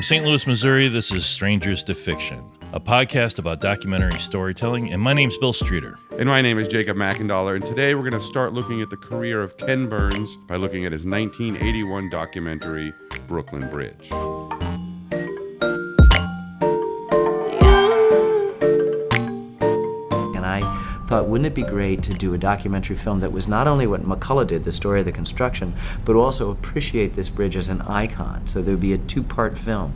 From St. Louis, Missouri, this is Strangers to Fiction, a podcast about documentary storytelling, and my name's Bill Streeter. And my name is Jacob McIndollar, and today we're going to start looking at the career of Ken Burns by looking at his 1981 documentary, Brooklyn Bridge. Thought, wouldn't it be great to do a documentary film that was not only what McCullough did, the story of the construction, but also appreciate this bridge as an icon. So there would be a two-part film.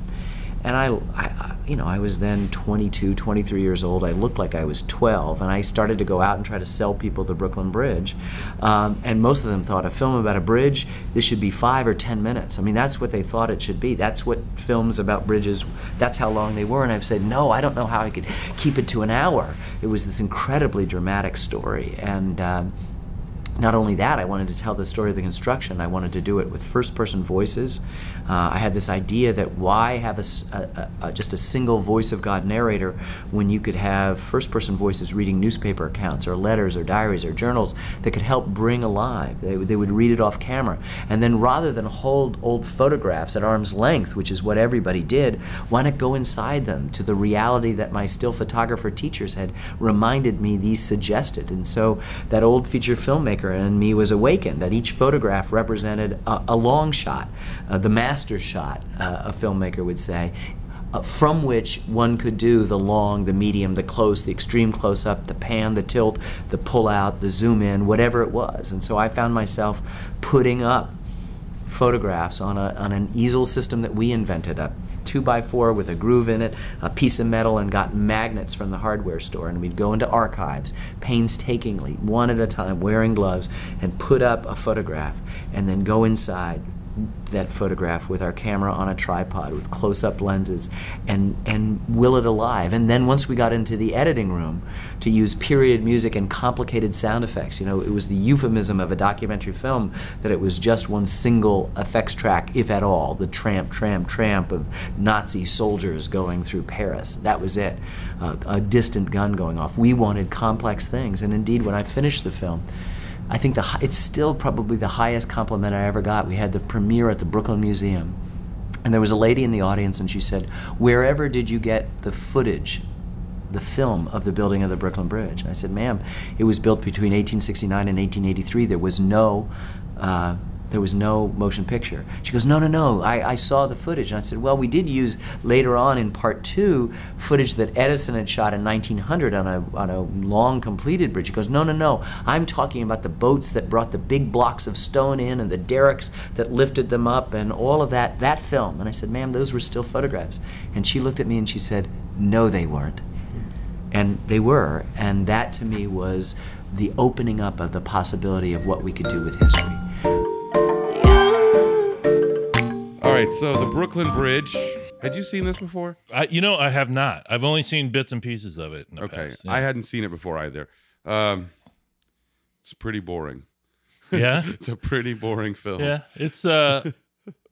And I, I, you know, I was then 22, 23 years old. I looked like I was 12, and I started to go out and try to sell people the Brooklyn Bridge. Um, and most of them thought a film about a bridge, this should be five or 10 minutes. I mean, that's what they thought it should be. That's what films about bridges, that's how long they were. And I've said, no, I don't know how I could keep it to an hour. It was this incredibly dramatic story. And, um, not only that, I wanted to tell the story of the construction. I wanted to do it with first person voices. Uh, I had this idea that why have a, a, a, just a single voice of God narrator when you could have first person voices reading newspaper accounts or letters or diaries or journals that could help bring alive. They, they would read it off camera. And then rather than hold old photographs at arm's length, which is what everybody did, why not go inside them to the reality that my still photographer teachers had reminded me these suggested? And so that old feature filmmaker and me was awakened that each photograph represented a, a long shot, uh, the master shot, uh, a filmmaker would say. Uh, from which one could do the long, the medium, the close, the extreme close up, the pan, the tilt, the pull out, the zoom in, whatever it was. And so I found myself putting up photographs on, a, on an easel system that we invented, a two by four with a groove in it, a piece of metal, and got magnets from the hardware store. And we'd go into archives painstakingly, one at a time, wearing gloves, and put up a photograph, and then go inside, that photograph with our camera on a tripod with close-up lenses and and will it alive. And then once we got into the editing room to use period music and complicated sound effects you know it was the euphemism of a documentary film that it was just one single effects track if at all. The tramp tramp tramp of Nazi soldiers going through Paris. That was it. Uh, a distant gun going off. We wanted complex things. And indeed when I finished the film I think the, it's still probably the highest compliment I ever got. We had the premiere at the Brooklyn Museum. And there was a lady in the audience, and she said, Wherever did you get the footage, the film of the building of the Brooklyn Bridge? And I said, Ma'am, it was built between 1869 and 1883. There was no uh, there was no motion picture. She goes, no, no, no, I, I saw the footage. And I said, well, we did use later on in part two footage that Edison had shot in 1900 on a, on a long completed bridge. She goes, no, no, no, I'm talking about the boats that brought the big blocks of stone in and the derricks that lifted them up and all of that, that film. And I said, ma'am, those were still photographs. And she looked at me and she said, no, they weren't. And they were, and that to me was the opening up of the possibility of what we could do with history. Right, so the Brooklyn Bridge. Had you seen this before? I, you know, I have not. I've only seen bits and pieces of it. Okay, past, I hadn't seen it before either. Um, it's pretty boring. Yeah, it's a pretty boring film. Yeah, it's uh.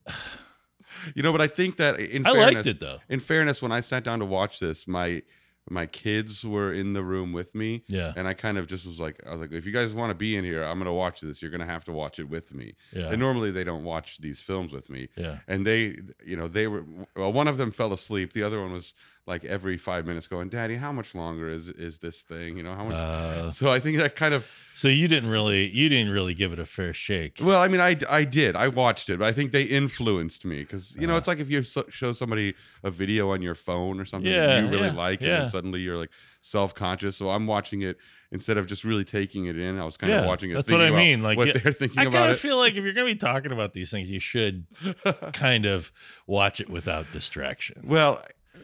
you know, but I think that in I fairness, liked it though. In fairness, when I sat down to watch this, my my kids were in the room with me. Yeah. And I kind of just was like, I was like, if you guys want to be in here, I'm going to watch this. You're going to have to watch it with me. Yeah. And normally they don't watch these films with me. Yeah. And they, you know, they were, well, one of them fell asleep. The other one was like every five minutes going, Daddy, how much longer is is this thing? You know, how much? Uh, so I think that kind of, so you didn't really, you didn't really give it a fair shake. well, I mean, I, I did. I watched it, but I think they influenced me because, you know, Uh. it's like if you so- show somebody a video on your phone or something Yeah, that you really yeah, like, and yeah. then suddenly you're like self conscious. So I'm watching it instead of just really taking it in. I was kind Yeah, of watching it. that's what I mean, like, what yeah, they're thinking I kind of feel like if you're going to be talking about these things, you should kind of watch it without distraction. well,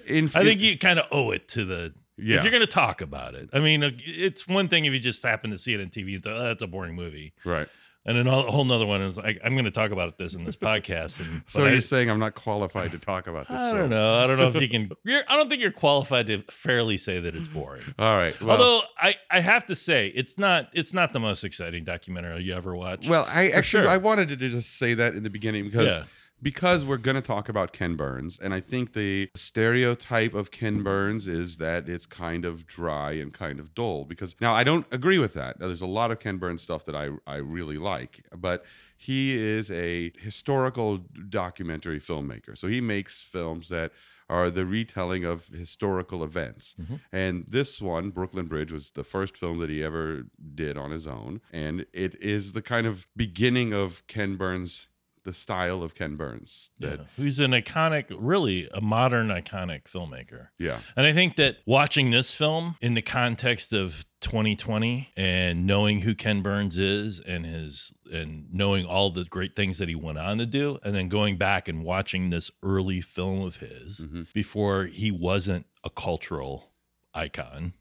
in I think you kind of owe it to the. Yeah. If you're going to talk about it, I mean, it's one thing if you just happen to see it on TV and thought, oh, that's a boring movie. right. And then a whole nother one is like, I'm going to talk about this in this podcast. And So I- you're saying I'm not qualified to talk about this? I film. don't know. I don't know if you can. You're, I don't think you're qualified to fairly say that it's boring. All right. Well, Although I, I have to say it's not it's not the most exciting documentary you ever watch. well, I actually sure. I wanted to just say that in the beginning because Yeah. Because we're going to talk about Ken Burns, and I think the stereotype of Ken Burns is that it's kind of dry and kind of dull. Because now I don't agree with that. Now, there's a lot of Ken Burns stuff that I, I really like, but he is a historical documentary filmmaker. So he makes films that are the retelling of historical events. Mm-hmm. And this one, Brooklyn Bridge, was the first film that he ever did on his own. And it is the kind of beginning of Ken Burns, the style of Ken Burns. That, Yeah. Who's an iconic, really a modern iconic filmmaker. yeah. And I think that watching this film in the context of 2020 and knowing who Ken Burns is and his and knowing all the great things that he went on to do and then going back and watching this early film of his Mhm. before he wasn't a cultural icon.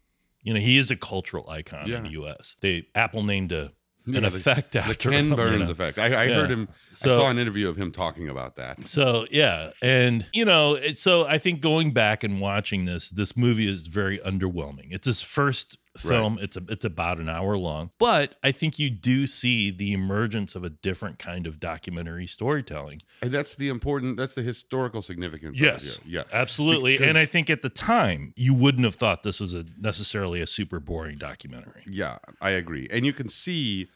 You know, he is a cultural icon in the US. They Apple named a an the- effect The after Ken him, you Burns know. effect. I, I Yeah. heard him. I saw an interview of him talking about that. So yeah, and you know, it, so I think going back and watching this, this movie is very underwhelming. It's his first film. It's a, it's about an hour long, but I think you do see the emergence of a different kind of documentary storytelling. And that's the important. That's the historical significance. Yes. Yeah. Absolutely, Because- and I think at the time you wouldn't have thought this was a necessarily a super boring documentary. Yeah, I agree. And you can see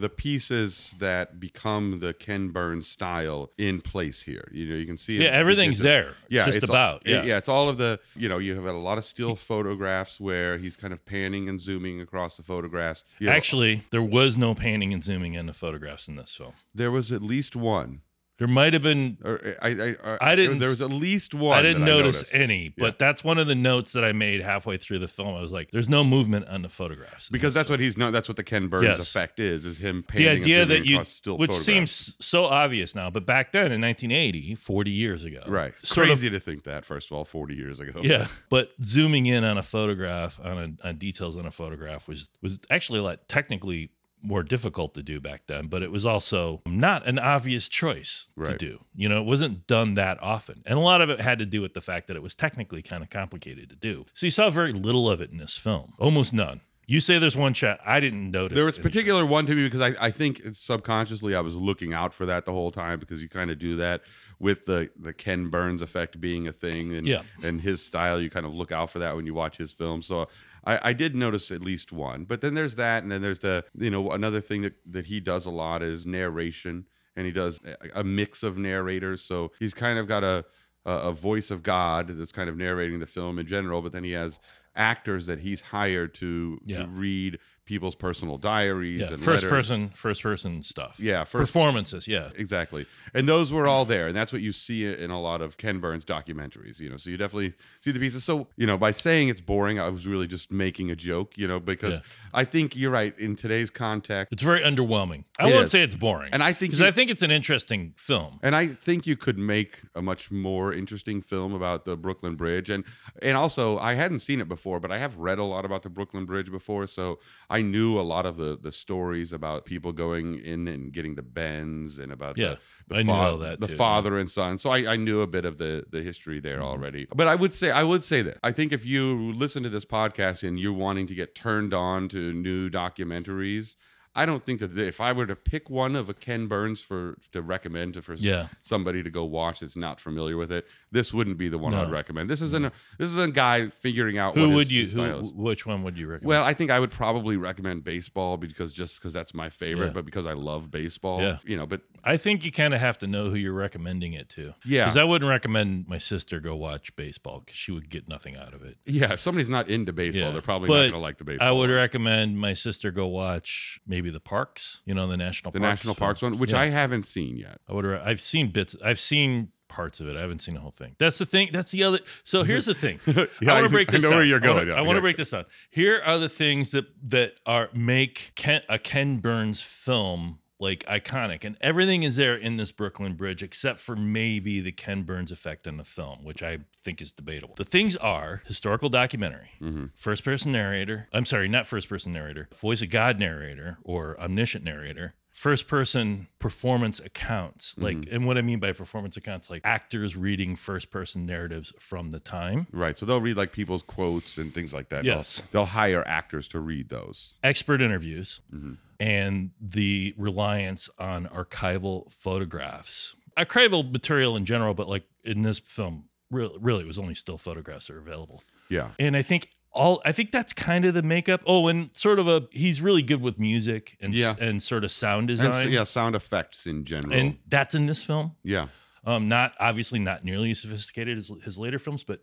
the pieces that become the Ken Burns style in place here. You know, you can see it- Yeah, everything's it's a- there. Yeah, just it's all- about. yeah. yeah. It's all of the. You know, you have a lot of still photographs where he's kind of panning and zooming across the photographs. You know, Actually, there was no panning and zooming in the photographs in this film. there was at least one. There might have been Or I, I, I didn't There was at least one. I didn't notice noticed. any, but Yeah. that's one of the notes that I made halfway through the film. I was like, "There's no movement on the photographs because that's what he's known. That's what the Ken Burns Yes. effect is. Is him painting the idea that you, which seems so obvious now, but back then in 1980, 40 years ago, right sort of- crazy to think that. First of all, forty years ago. yeah, but zooming in on a photograph, on, a, on details on a photograph was was actually like technically more difficult to do back then, but it was also not an obvious choice to do. You know, it wasn't done that often. And a lot of it had to do with the fact that it was technically kind of complicated to do. So you saw very little of it in this film, almost none. You say there's one shot. I didn't notice. There was particular one to me because I, I think subconsciously I was looking out for that the whole time because you kind of do that with the the Ken Burns effect being a thing and Yeah. and his style you kind of look out for that when you watch his films so I, I did notice at least one but then there's that and then there's the you know another thing that that he does a lot is narration and he does a, a mix of narrators so he's kind of got a a a voice of God that's kind of narrating the film in general, but then he has actors that he's hired to, Yeah. to read people's personal diaries Yeah, and first letters. person, first person stuff. Yeah, first performances. Yeah, exactly. And those were all there, and that's what you see in a lot of Ken Burns documentaries. You know, so you definitely see the pieces. So you know, by saying it's boring, I was really just making a joke. You know, because Yeah. I think you're right in today's context. it's very underwhelming. I won't is. say it's boring, And I think because I think it's an interesting film. And I think you could make a much more interesting film about the Brooklyn Bridge. And and also I hadn't seen it before, but I have read a lot about the Brooklyn Bridge before, so I knew a lot of the the stories about people going in and getting the bends and about Yeah, the, the, I knew all that the too, yeah. father and son. So I, I knew a bit of the the history there Mm-hmm. already. But I would say I would say that I think if you listen to this podcast and you're wanting to get turned on to new documentaries. I don't think that if I were to pick one of a Ken Burns for to recommend to for Yeah. somebody to go watch that's not familiar with it, this wouldn't be the one No. I'd recommend. This is an this is a guy figuring out Who what would his, you? his Who, which one would you recommend? Well, I think I would probably recommend baseball because just because that's my favorite, Yeah. but because I love baseball, Yeah. you know. But I think you kind of have to know who you're recommending it to. Yeah. because I wouldn't recommend my sister go watch baseball because she would get nothing out of it. yeah, if somebody's not into baseball, Yeah. they're probably But not going to like the baseball. I would recommend my sister go watch maybe the parks. You know, the national the parks national parks one, which Yeah. I haven't seen yet. I would. I've seen bits. I've seen parts of it. I haven't seen the whole thing. That's the thing. That's the other. So here's the thing. Yeah, I want to break I this. know down. where you're going, I want to yeah. break this down. Here are the things that that are make Ken, a Ken Burns film like iconic, and everything is there in this Brooklyn Bridge except for maybe the Ken Burns effect in the film, which I think is debatable. The things are historical documentary, Mm-hmm. first person narrator. I'm sorry, not first person narrator, voice of God narrator or omniscient narrator. First person performance accounts. Like, Mm-hmm. and what I mean by performance accounts, like actors reading first person narratives from the time. Right, so they'll read like people's quotes and things like that. They'll- Yes. they'll, hire actors to read those. expert interviews Mm-hmm. and the reliance on archival photographs archival material in general, but like in this film, really, really, it was only still photographs that are available. Yeah. And I think all I think that's kind of the makeup. Oh, and sort of a he's really good with music and Yeah. and sort of sound design. s- yeah, sound effects in general. and that's in this film. yeah. Um, not obviously not nearly as sophisticated as his later films, but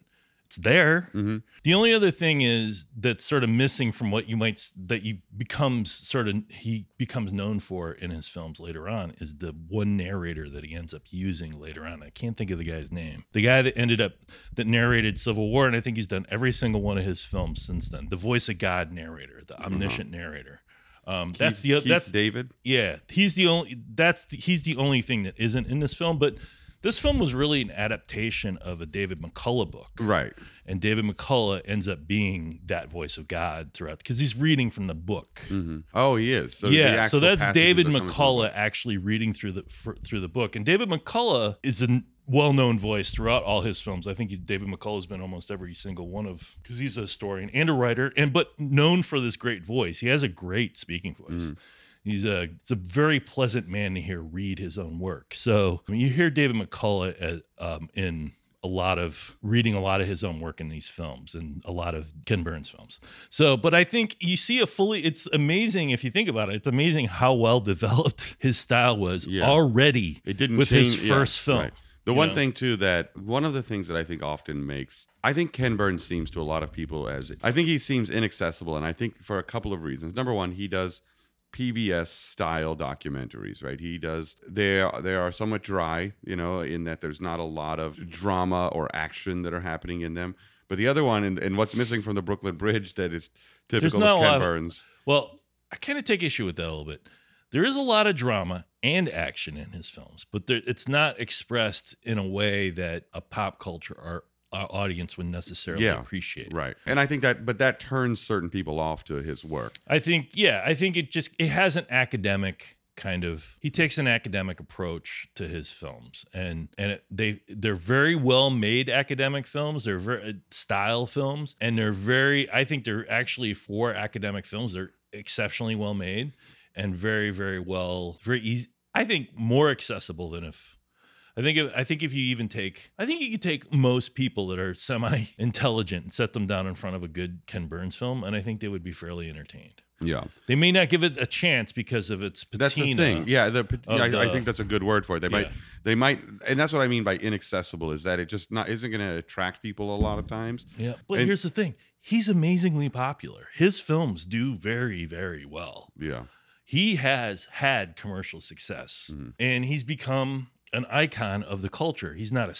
it's there. Mhm. The only other thing is that's sort of missing from what you might that he becomes sort of he becomes known for in his films later on is the one narrator that he ends up using later on. I can't think of the guy's name. The guy that ended up that narrated Civil War, and I think he's done every single one of his films since then. The voice of God narrator, the omniscient narrator. Um, that's Uh-huh. The Keith that's David. yeah, he's the only that's the, he's the only thing that isn't in this film. But this film was really an adaptation of a David McCullough book, Right. and David McCullough ends up being that voice of God throughout because he's reading from the book. hmm Oh, he is. So yeah, so that's David are coming from the McCullough actually reading through the fr- through the book, and David McCullough is a well-known voice throughout all his films. I think he, David McCullough's been almost every single one of because he's a historian and a writer, and but known for this great voice. He has a great speaking voice. Mm-hmm. He's a it's a very pleasant man to hear read his own work. So when you hear David McCullough at, um, in a lot of reading a lot of his own work in these films and a lot of Ken Burns films. So, but I think you see a fully it's amazing if you think about it. It's amazing how well developed his style was Yeah. already It didn't with change, his yeah, first film. right. The one know? thing too that one of the things that I think often makes I think Ken Burns seems to a lot of people as I think he seems inaccessible and I think for a couple of reasons. Number one, he does PBS style documentaries, right? He does they are they are somewhat dry, you know, in that there's not a lot of drama or action that are happening in them. But the other one and, and what's missing from the Brooklyn Bridge that is typical of Ken lot of- Burns. Well, I kind of take issue with that a little bit. There is a lot of drama and action in his films, but there, it's not expressed in a way that a pop culture uh, audience would necessarily Yeah, appreciate. Right. And I think that but that turns certain people off to his work. I think, yeah, I think it just it has an academic kind of. He takes an academic approach to his films, and and it, they they're very well made academic films. They're very uh, style films, and they're very. I think they're actually for academic films. They're exceptionally well made and very very well very easy. I think more accessible than if. I think if, I think if you even take I think you could take most people that are semi intelligent and set them down in front of a good Ken Burns film, and I think they would be fairly entertained. Yeah. They may not give it a chance because of its patina. That's the thing. Yeah, the, of yeah, I, I think that's a good word for it. They might, they might, and that's what I mean by inaccessible is that it just not isn't going to attract people a lot of times. Yeah, but And- here's the thing: he's amazingly popular. His films do very, very well. Yeah, He has had commercial success, Mhm. and he's become an icon of the culture. He's not a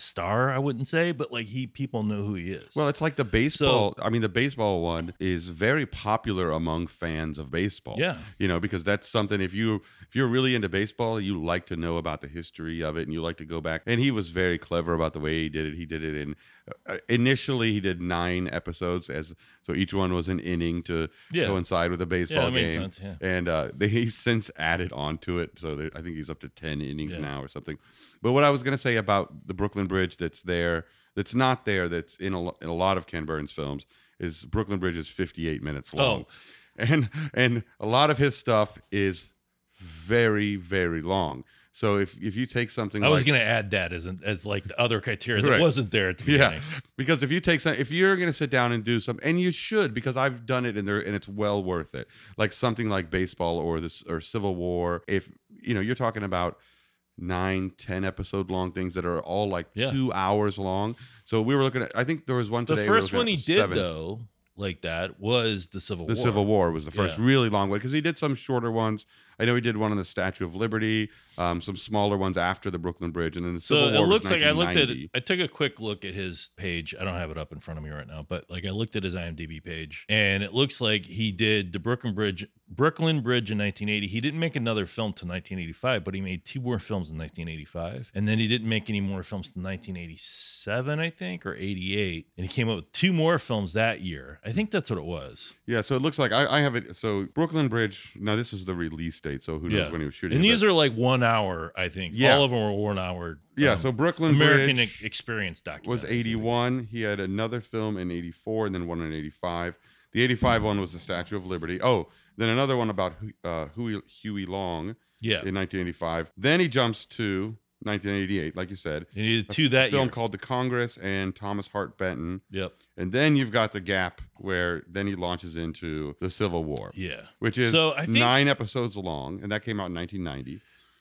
star, I wouldn't say, but like he, people know who he is. well, it's like the baseball. I mean, the baseball one is very popular among fans of baseball. yeah, you know, because that's something. If you if you're really into baseball, you like to know about the history of it, and you like to go back. And he was very clever about the way he did it. He did it in uh, initially he did nine episodes as so each one was an inning to Yeah. coincide with a baseball that game. sense, yeah. And uh, they, he's since added on to it, so I think he's up to ten innings Yeah. now or something. But what I was gonna say about the Brooklyn Bridge that's there, that's not there, that's in a, in a lot of Ken Burns films, is Brooklyn Bridge is 58 minutes long Oh. and and a lot of his stuff is very very long so if if you take something I was like- gonna add that as an, as like the other criteria that Right. wasn't there at the beginning. yeah because if you take some if you're going to sit down and do some and you should because i've done it and there and it's well worth it like something like baseball or this or civil war if you know you're talking about nine ten episode long things that are all like Yeah. two hours long so we were looking at i think there was one The today we were first looking one he did seven. though, like that, was the Civil The War. The Civil War was the first Yeah. really long one because he did some shorter ones. I know he did one on the Statue of Liberty, um, some smaller ones after the Brooklyn Bridge, and then the So Civil War it looks like I looked at I took a quick look at his page. I don't have it up in front of me right now, but like I looked at his IMDb page and it looks like he did the Brooklyn Bridge Brooklyn Bridge in 1980. He didn't make another film till 1985, but he made two more films in 1985. And then he didn't make any more films till 1987, I think, or 88. And he came up with two more films that year. I think that's what it was. Yeah, so it looks like I, I have it. So Brooklyn Bridge. Now this is the release date, so who knows Yeah. when he was shooting. And it, these are like one hour, I think. Yeah. All of them were one hour. yeah. um, So Brooklyn American Bridge experience documentaries. was 81. He had another film in 84, and then one in 85. The 85 one was the Statue of Liberty. Oh, then another one about uh, Huey, Huey Long Yeah. in 1985. Then he jumps to 1988, like you said. And needed A two that film year. called The Congress and Thomas Hart Benton. Yep. And then you've got the gap where then he launches into the Civil War, Yeah. which is So I think- nine episodes long, and that came out in 1990.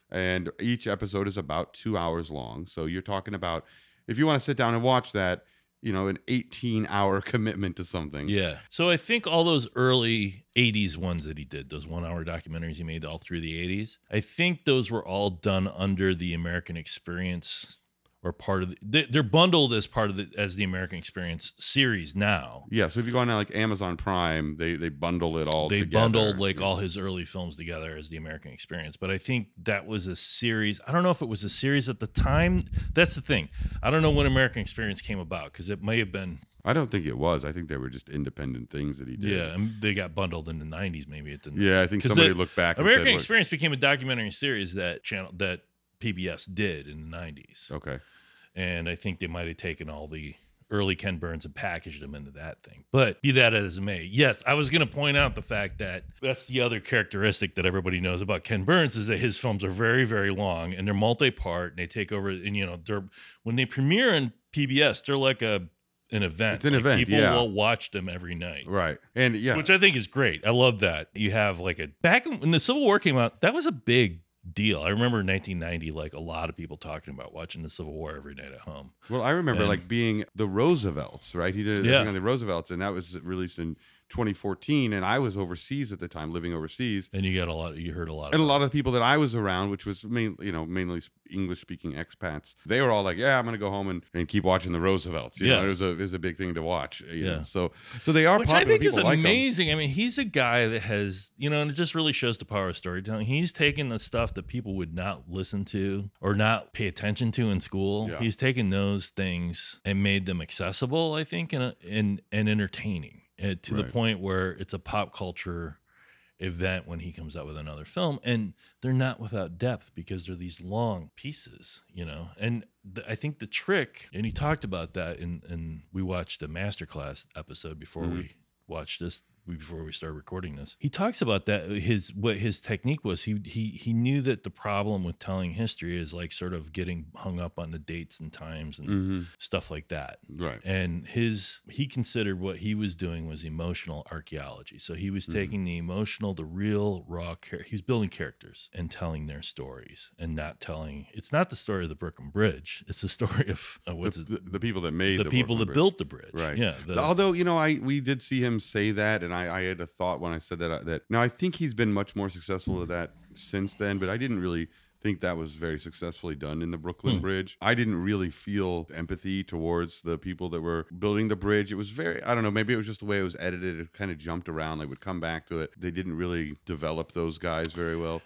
And each episode is about two hours long. So you're talking about if you want to sit down and watch that, you know, an 18 hour commitment to something. Yeah. So I think all those early 80s ones that he did, those one hour documentaries he made all through the 80s, I think those were all done under the American Experience or part of the, they- they're bundled as part of the as the American Experience series now. Yeah. So if you go on like Amazon Prime, they they bundle it all they together. bundled like all his early films together as the American Experience. But I think that was a series. I don't know if it was a series at the time. That's the thing. I don't know when American Experience came about because it may have been I don't think it was. I think they were just independent things that he did. yeah, and they got bundled in the '90s. Maybe it didn't. Yeah, I think somebody the looked back American said, "Look, Experience became a documentary series that channel that PBS did in the '90s, Okay. and I think they might have taken all the early Ken Burns and packaged them into that thing. But be that as it may, yes, I was going to point out the fact that that's the other characteristic that everybody knows about Ken Burns is that his films are very, very long and they're multi-part and they take over. And you know, they're when they premiere in PBS, they're like a an event. It's an Like, event, People yeah. will watch them every night. Right. And yeah. which I think is great. I love that. You have like a back when the Civil War came out, that was a big deal. I remember in 1990, like a lot of people talking about watching the Civil War every night at home. well, I remember and- like being the Roosevelts, right? He did a Yeah. on the Roosevelts, and that was released in 2014. And I was overseas at the time, living overseas. And you got a lot. You heard a lot. And a lot of the people that I was around, which was main, you know, mainly English speaking expats, they were all like, "Yeah, I'm going to go home and, and keep watching the Roosevelts." You Yeah. know, it was a it was a big thing to watch. You Yeah. know? So so they are Which I popular. think is People like 'em. amazing. I mean, he's a guy that has, you know, and it just really shows the power of storytelling. He's taken the stuff that people would not listen to or not pay attention to in school. Yeah. He's taken those things and made them accessible, I think, and and, and entertaining uh, to the point where it's a pop culture event when he comes out with another film and they're not without depth because they're these long pieces you know and the, i think the trick and he talked about that in and we watched a masterclass episode before Mhm. we watched this before we started recording this he talks about that his what his technique was he he he knew that the problem with telling history is like sort of getting hung up on the dates and times and Mhm. stuff like that Right. and his he considered what he was doing was emotional archaeology so he was Mhm. taking the emotional the real raw char- he was building characters and telling their stories and not telling it's not the story of the brooklyn bridge it's the story of uh, what's the, it, the, the people that made the, the people Brooklyn that Bridge. built the bridge Right. yeah the- Although you know, I we did see him say that, and I, I had a thought when I said that. uh, That now I think he's been much more successful with that since then, but I didn't really think that was very successfully done in the Brooklyn Hmm. Bridge. I didn't really feel empathy towards the people that were building the bridge. It was very, I don't know, maybe it was just the way it was edited. It kind of jumped around. They would come back to it. They didn't really develop those guys very well.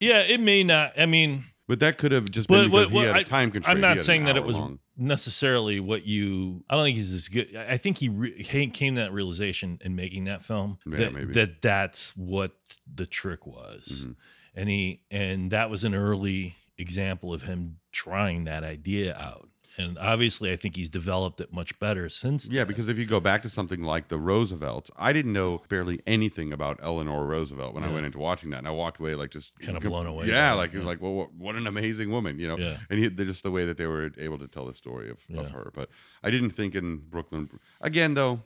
yeah it may not i mean But that could have just But been what- because he had a I- time constraint. I'm not saying that it was long. necessarily what you. I don't think he's as good. I think he re, he came to that realization in making that film Yeah, that maybe. that that's what the trick was, Mhm. and he and that was an early example of him trying that idea out. And obviously, I think he's developed it much better since. Yeah, then. because if you go back to something like the Roosevelts, I didn't know barely anything about Eleanor Roosevelt when I went into watching that, and I walked away like just Kinda blown away Yeah, like yeah. like well, what, what an amazing woman, you know. Yeah. And he, they're just the way that they were able to tell the story of, Yeah. of her. But I didn't think in Brooklyn again though.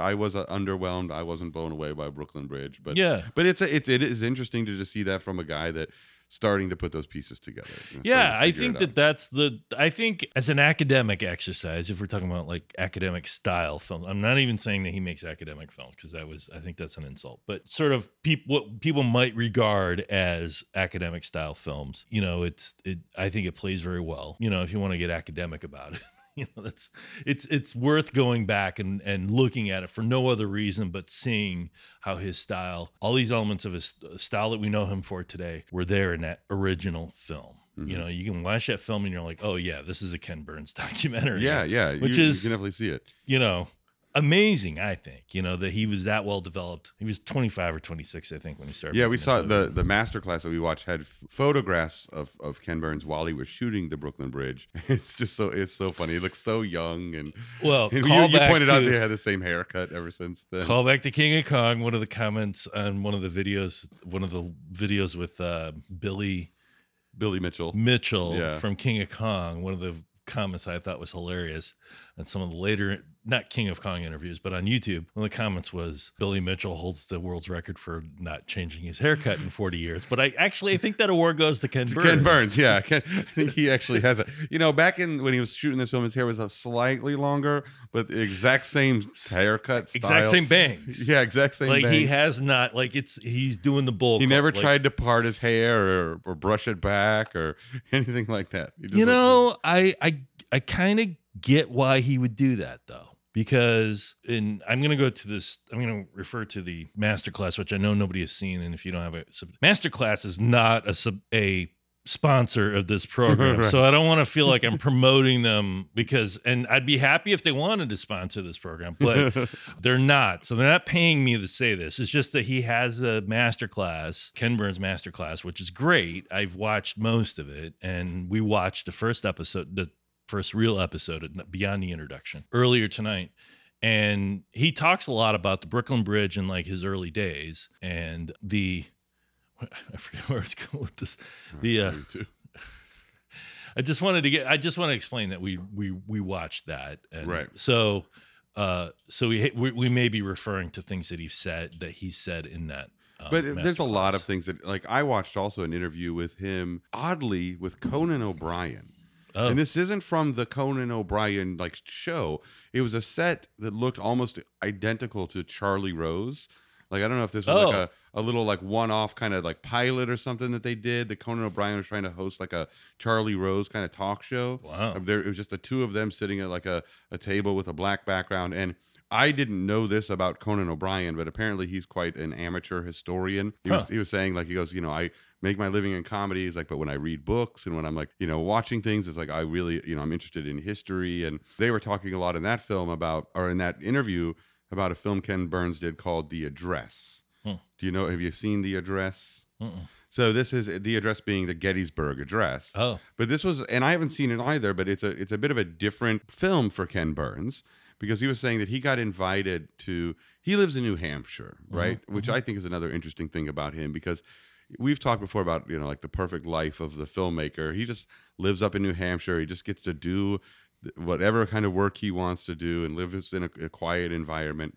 I was uh, underwhelmed. I wasn't blown away by Brooklyn Bridge, but yeah, but it's a, it's it is interesting to just see that from a guy that starting to put those pieces together. you know, Yeah, to I think that that's the. I think as an academic exercise, if we're talking about like academic style film, I'm not even saying that he makes academic films because that was, I think that's an insult. But sort of people, what people might regard as academic style films, you know, it's it. I think it plays very well. You know, if you want to get academic about it. You know, that's it's it's worth going back and and looking at it for no other reason but seeing how his style, all these elements of his style that we know him for today, were there in that original film. You Mhm. know, you can watch that film and you're like, oh yeah, this is a Ken Burns documentary. Yeah, yeah. Which you, is- you can definitely see it. you know, amazing. I think you know that he was that well developed. He was 25 or 26, I think, when he started. Yeah, we saw movie. the the master class that we watched had f- photographs of, of Ken Burns while he was shooting the Brooklyn Bridge. It's just so it's so funny. He looks so young, and, well. and you, you pointed out to- they had the same haircut ever since then. Call back to King of Kong. One of the comments on one of the videos, one of the videos with uh, Billy Billy Mitchell. Mitchell Yeah. from King of Kong. One of the comments I thought was hilarious, and some of the later, not King of Kong interviews, but on YouTube, one of the comments was Billy Mitchell holds the world's record for not changing his haircut in 40 years. But I actually I think that award goes to Ken Burns. Ken Burns, yeah, Ken, I think he actually has it. You know, back in when he was shooting this film, his hair was a slightly longer, but the exact same haircut style. Exact same bangs. Yeah, exact same. Like he has not like it's he's doing the bull. He never like- tried to part his hair or, or brush it back or anything like that. You know, I I I kind of get why he would do that though. Because in I'm going to go to this I'm going to refer to the masterclass which I know nobody has seen and if you don't have a sub, masterclass is not a sub, a sponsor of this program. Right. So I don't want to feel like I'm promoting them because and I'd be happy if they wanted to sponsor this program, but they're not. So they're not paying me to say this. It's just that he has a masterclass, Ken Burns masterclass, which is great. I've watched most of it, and we watched the first episode, the first real episode Beyond the Introduction earlier tonight. And he talks a lot about the Brooklyn Bridge in like his early days and the I forget where it's going with this. The uh, I just wanted to get. I just want to explain that we we we watched that. And Right. So, uh, so we, we we may be referring to things that he said that he said in that. Um, But there's a lot of things that, like, I watched also an interview with him, oddly, with Conan O'Brien. Oh, And this isn't from the Conan O'Brien like show. It was a set that looked almost identical to Charlie Rose. Like I don't know if this was like Oh. a, a little like one-off kind of like pilot or something that they did. That Conan O'Brien was trying to host like a Charlie Rose kind of talk show. wow. Um, There it was just the two of them sitting at like a, a table with a black background. And I didn't know this about Conan O'Brien, but apparently he's quite an amateur historian. He was he was saying like he goes, you know, I make my living in comedy. He's like, but when I read books and when I'm like, you know, watching things, it's like I really, you know, I'm interested in history. And they were talking a lot in that film about or in that interview about a film Ken Burns did called The Address. Hmm. Do you know have you seen The Address? Mm-mm. So this is the address being the Gettysburg Address. Oh, But this was, and I haven't seen it either. But it's a it's a bit of a different film for Ken Burns because he was saying that he got invited to. He lives in New Hampshire, right? Which I think is another interesting thing about him because we've talked before about you know like the perfect life of the filmmaker. He just lives up in New Hampshire. He just gets to do whatever kind of work he wants to do and lives in a, a quiet environment.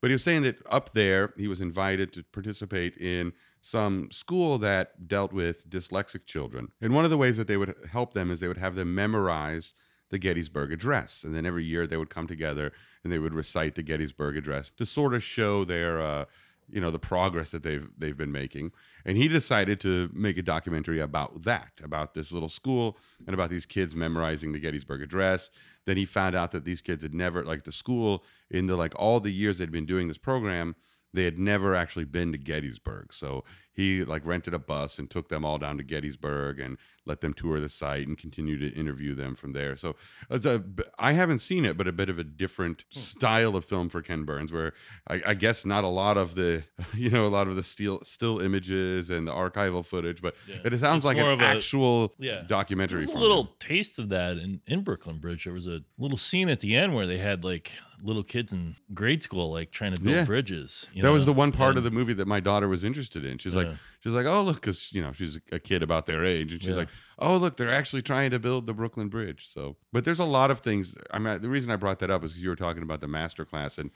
But he was saying that up there, he was invited to participate in some school that dealt with dyslexic children. And one of the ways that they would help them is they would have them memorize the Gettysburg Address. And then every year they would come together and they would recite the Gettysburg Address to sort of show their, uh, you know, the progress that they've they've been making. And he decided to make a documentary about that, about this little school and about these kids memorizing the Gettysburg Address. Then he found out that these kids had never, like the school, in the like all the years they'd been doing this program, they had never actually been to Gettysburg. So he like rented a bus and took them all down to Gettysburg and let them tour the site and continue to interview them from there. So it's a, I haven't seen it, but a bit of a different Hmm. style of film for Ken Burns, where I, I guess not a lot of the, you know, a lot of the still still images and the archival footage, but Yeah. it sounds It's like an of a- actual yeah. documentary. There's a little him. taste of that in, in Brooklyn Bridge. There was a little scene at the end where they had like little kids in grade school like trying to build Yeah. bridges. you that was the one part of the movie that my daughter was interested in. She's like, Yeah. she's like, oh look, because you know she's a kid about their age, and she's Yeah. like, oh look, they're actually trying to build the Brooklyn Bridge. So, but there's a lot of things. I mean, the reason I brought that up is because you were talking about the master class, and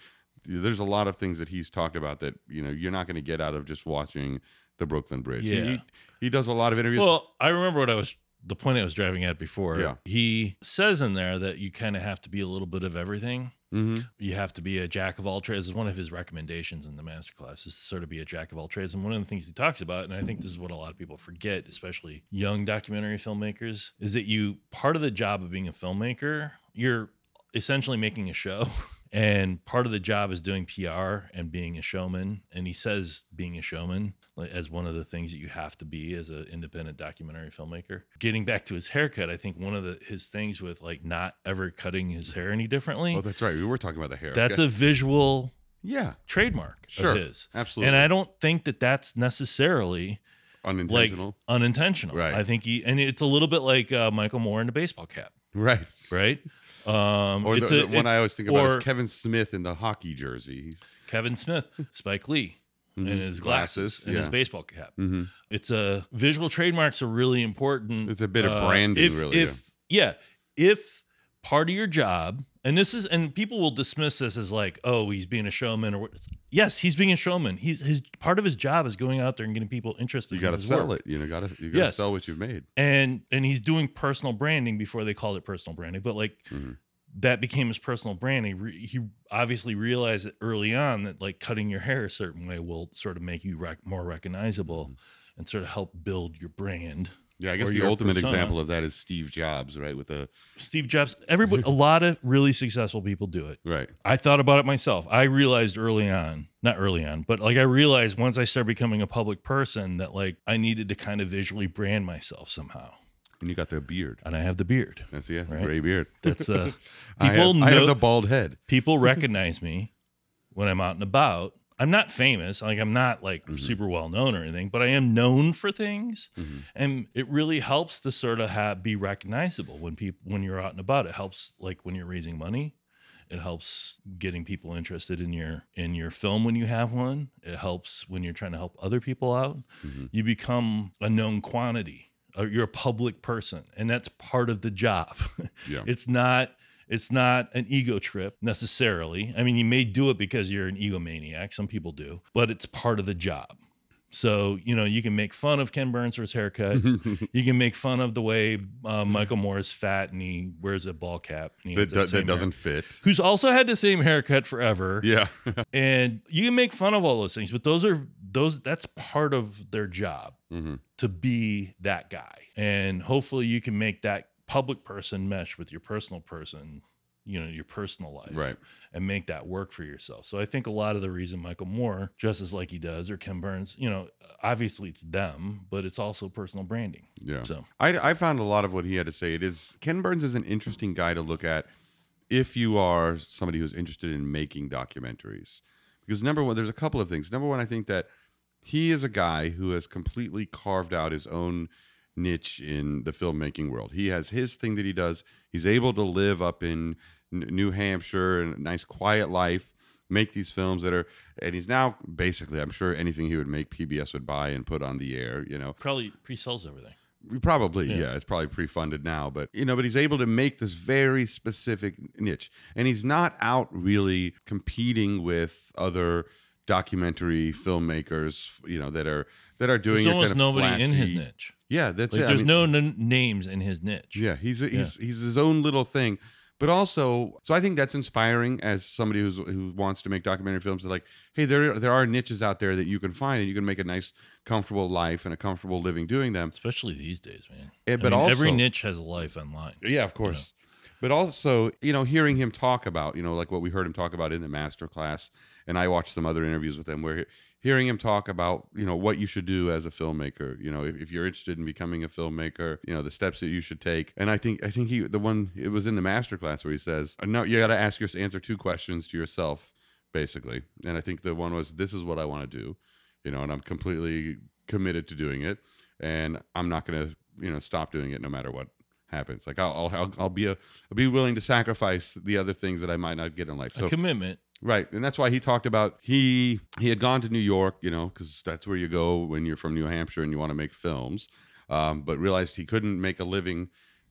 there's a lot of things that he's talked about that you know you're not going to get out of just watching the Brooklyn Bridge. He- Yeah. He, he does a lot of interviews. Well, I remember what I was the point I was driving at before. Yeah. He says in there that you kind of have to be a little bit of everything. Hmm You have to be a jack of all trades. Is one of his recommendations in the masterclass is to sort of be a jack of all trades. And one of the things he talks about, and I think this is what a lot of people forget, especially young documentary filmmakers, is that you part of the job of being a filmmaker, you're essentially making a show. And part of the job is doing PR and being a showman. And he says being a showman as one of the things that you have to be as an independent documentary filmmaker. Getting back to his haircut, I think one of the his things with like not ever cutting his hair any differently. Oh, that's right. We were talking about the hair. That's Okay. a visual yeah, trademark Sure. of his. absolutely. And I don't think that that's necessarily like unintentional. unintentional. Right. I think he, and it's a little bit like uh, Michael Moore in the baseball cap, right. right? Um, Or the, it's the a- one I always think about is Kevin Smith in the hockey jersey. Kevin Smith, Spike Lee, and Mhm. his glasses, Glasses, and his baseball cap. hmm It's a visual trademarks are really important. It's a bit of uh, branding, if, really, If yeah, if part of your job, and this is, and people will dismiss this as like, oh, he's being a showman, or? Yes, he's being a showman. He's his part of his job is going out there and getting people interested. You got to sell work. it. You know, got to you got to Yes. sell what you've made. and and he's doing personal branding before they called it personal branding, but like. Mhm. That became his personal branding. Re- he obviously realized early on that like cutting your hair a certain way will sort of make you rec- more recognizable Mm-hmm. and sort of help build your brand. Yeah, I guess the ultimate persona. example of that is Steve Jobs, right? With the Steve Jobs, everybody, a lot of really successful people do it. right. I thought about it myself. I realized early on, not early on, but like I realized once I started becoming a public person that like I needed to kind of visually brand myself somehow. And you got the beard. And I have the beard. That's yeah, the Right. gray beard. That's uh I people have, I have the bald head. people recognize me when I'm out and about. I'm not famous, like I'm not like Mhm. super well known or anything, but I am known for things. Mhm. and it really helps to sort of have be recognizable when people when you're out and about it helps like when you're raising money it helps getting people interested in your in your film when you have one it helps when you're trying to help other people out Mhm. you become a known quantity you're a public person and that's part of the job Yeah. it's not it's not an ego trip necessarily i mean you may do it because you're an egomaniac some people do but it's part of the job so you know you can make fun of ken burns for his haircut you can make fun of the way uh, Michael Moore is fat and he wears a ball cap. And he that, do- that doesn't fit. Who's also had the same haircut forever. Yeah. And you can make fun of all those things, but those are those. That's part of their job hmm to be that guy. And hopefully, you can make that public person mesh with your personal person. You know your personal life, Right. and make that work for yourself. So I think a lot of the reason Michael Moore dresses like he does, or Ken Burns, you know, obviously it's them, but it's also personal branding. Yeah. So I, I found a lot of what he had to say. It is Ken Burns is an interesting guy to look at if you are somebody who's interested in making documentaries. Because number one, there's a couple of things. Number one, I think that he is a guy who has completely carved out his own niche in the filmmaking world. He has his thing that he does. He's able to live up in N- New Hampshire and a nice quiet life, make these films that are, and he's now basically, I'm sure anything he would make, PBS would buy and put on the air. You know, probably pre-sells everything. Probably, Yeah. yeah. It's probably pre-funded now, but you know, but he's able to make this very specific niche, and he's not out really competing with other documentary filmmakers, you know, that are that are doing it. There's almost kind of nobody in his niche. Yeah, that's Like it. I there's mean- no n- names in his niche. yeah, he's he's he's his own little thing. But also, so I think that's inspiring as somebody who's who wants to make documentary films. Like, hey, there there are niches out there that you can find, and you can make a nice, comfortable life and a comfortable living doing them. especially these days, man. Eh, but mean, every niche has a life online. Yeah, of course. But also, you know, hearing him talk about, you know, like what we heard him talk about in the master class, and I watched some other interviews with him where he- hearing him talk about, you know, what you should do as a filmmaker, you know, if, if you're interested in becoming a filmmaker, you know, the steps that you should take. And I think, I think he, the one, it was in the master class where he says, uh, no, you got to ask your, answer two questions to yourself, basically. And I think the one was, this is what I want to do, you know, and I'm completely committed to doing it. And I'm not going to, you know, stop doing it no matter what happens. Like I'll, I'll, I'll be a, I'll be willing to sacrifice the other things that I might not get in life. a commitment. right, and that's why he talked about he he had gone to New York, you know, because that's where you go when you're from New Hampshire and you want to make films, um, but realized he couldn't make a living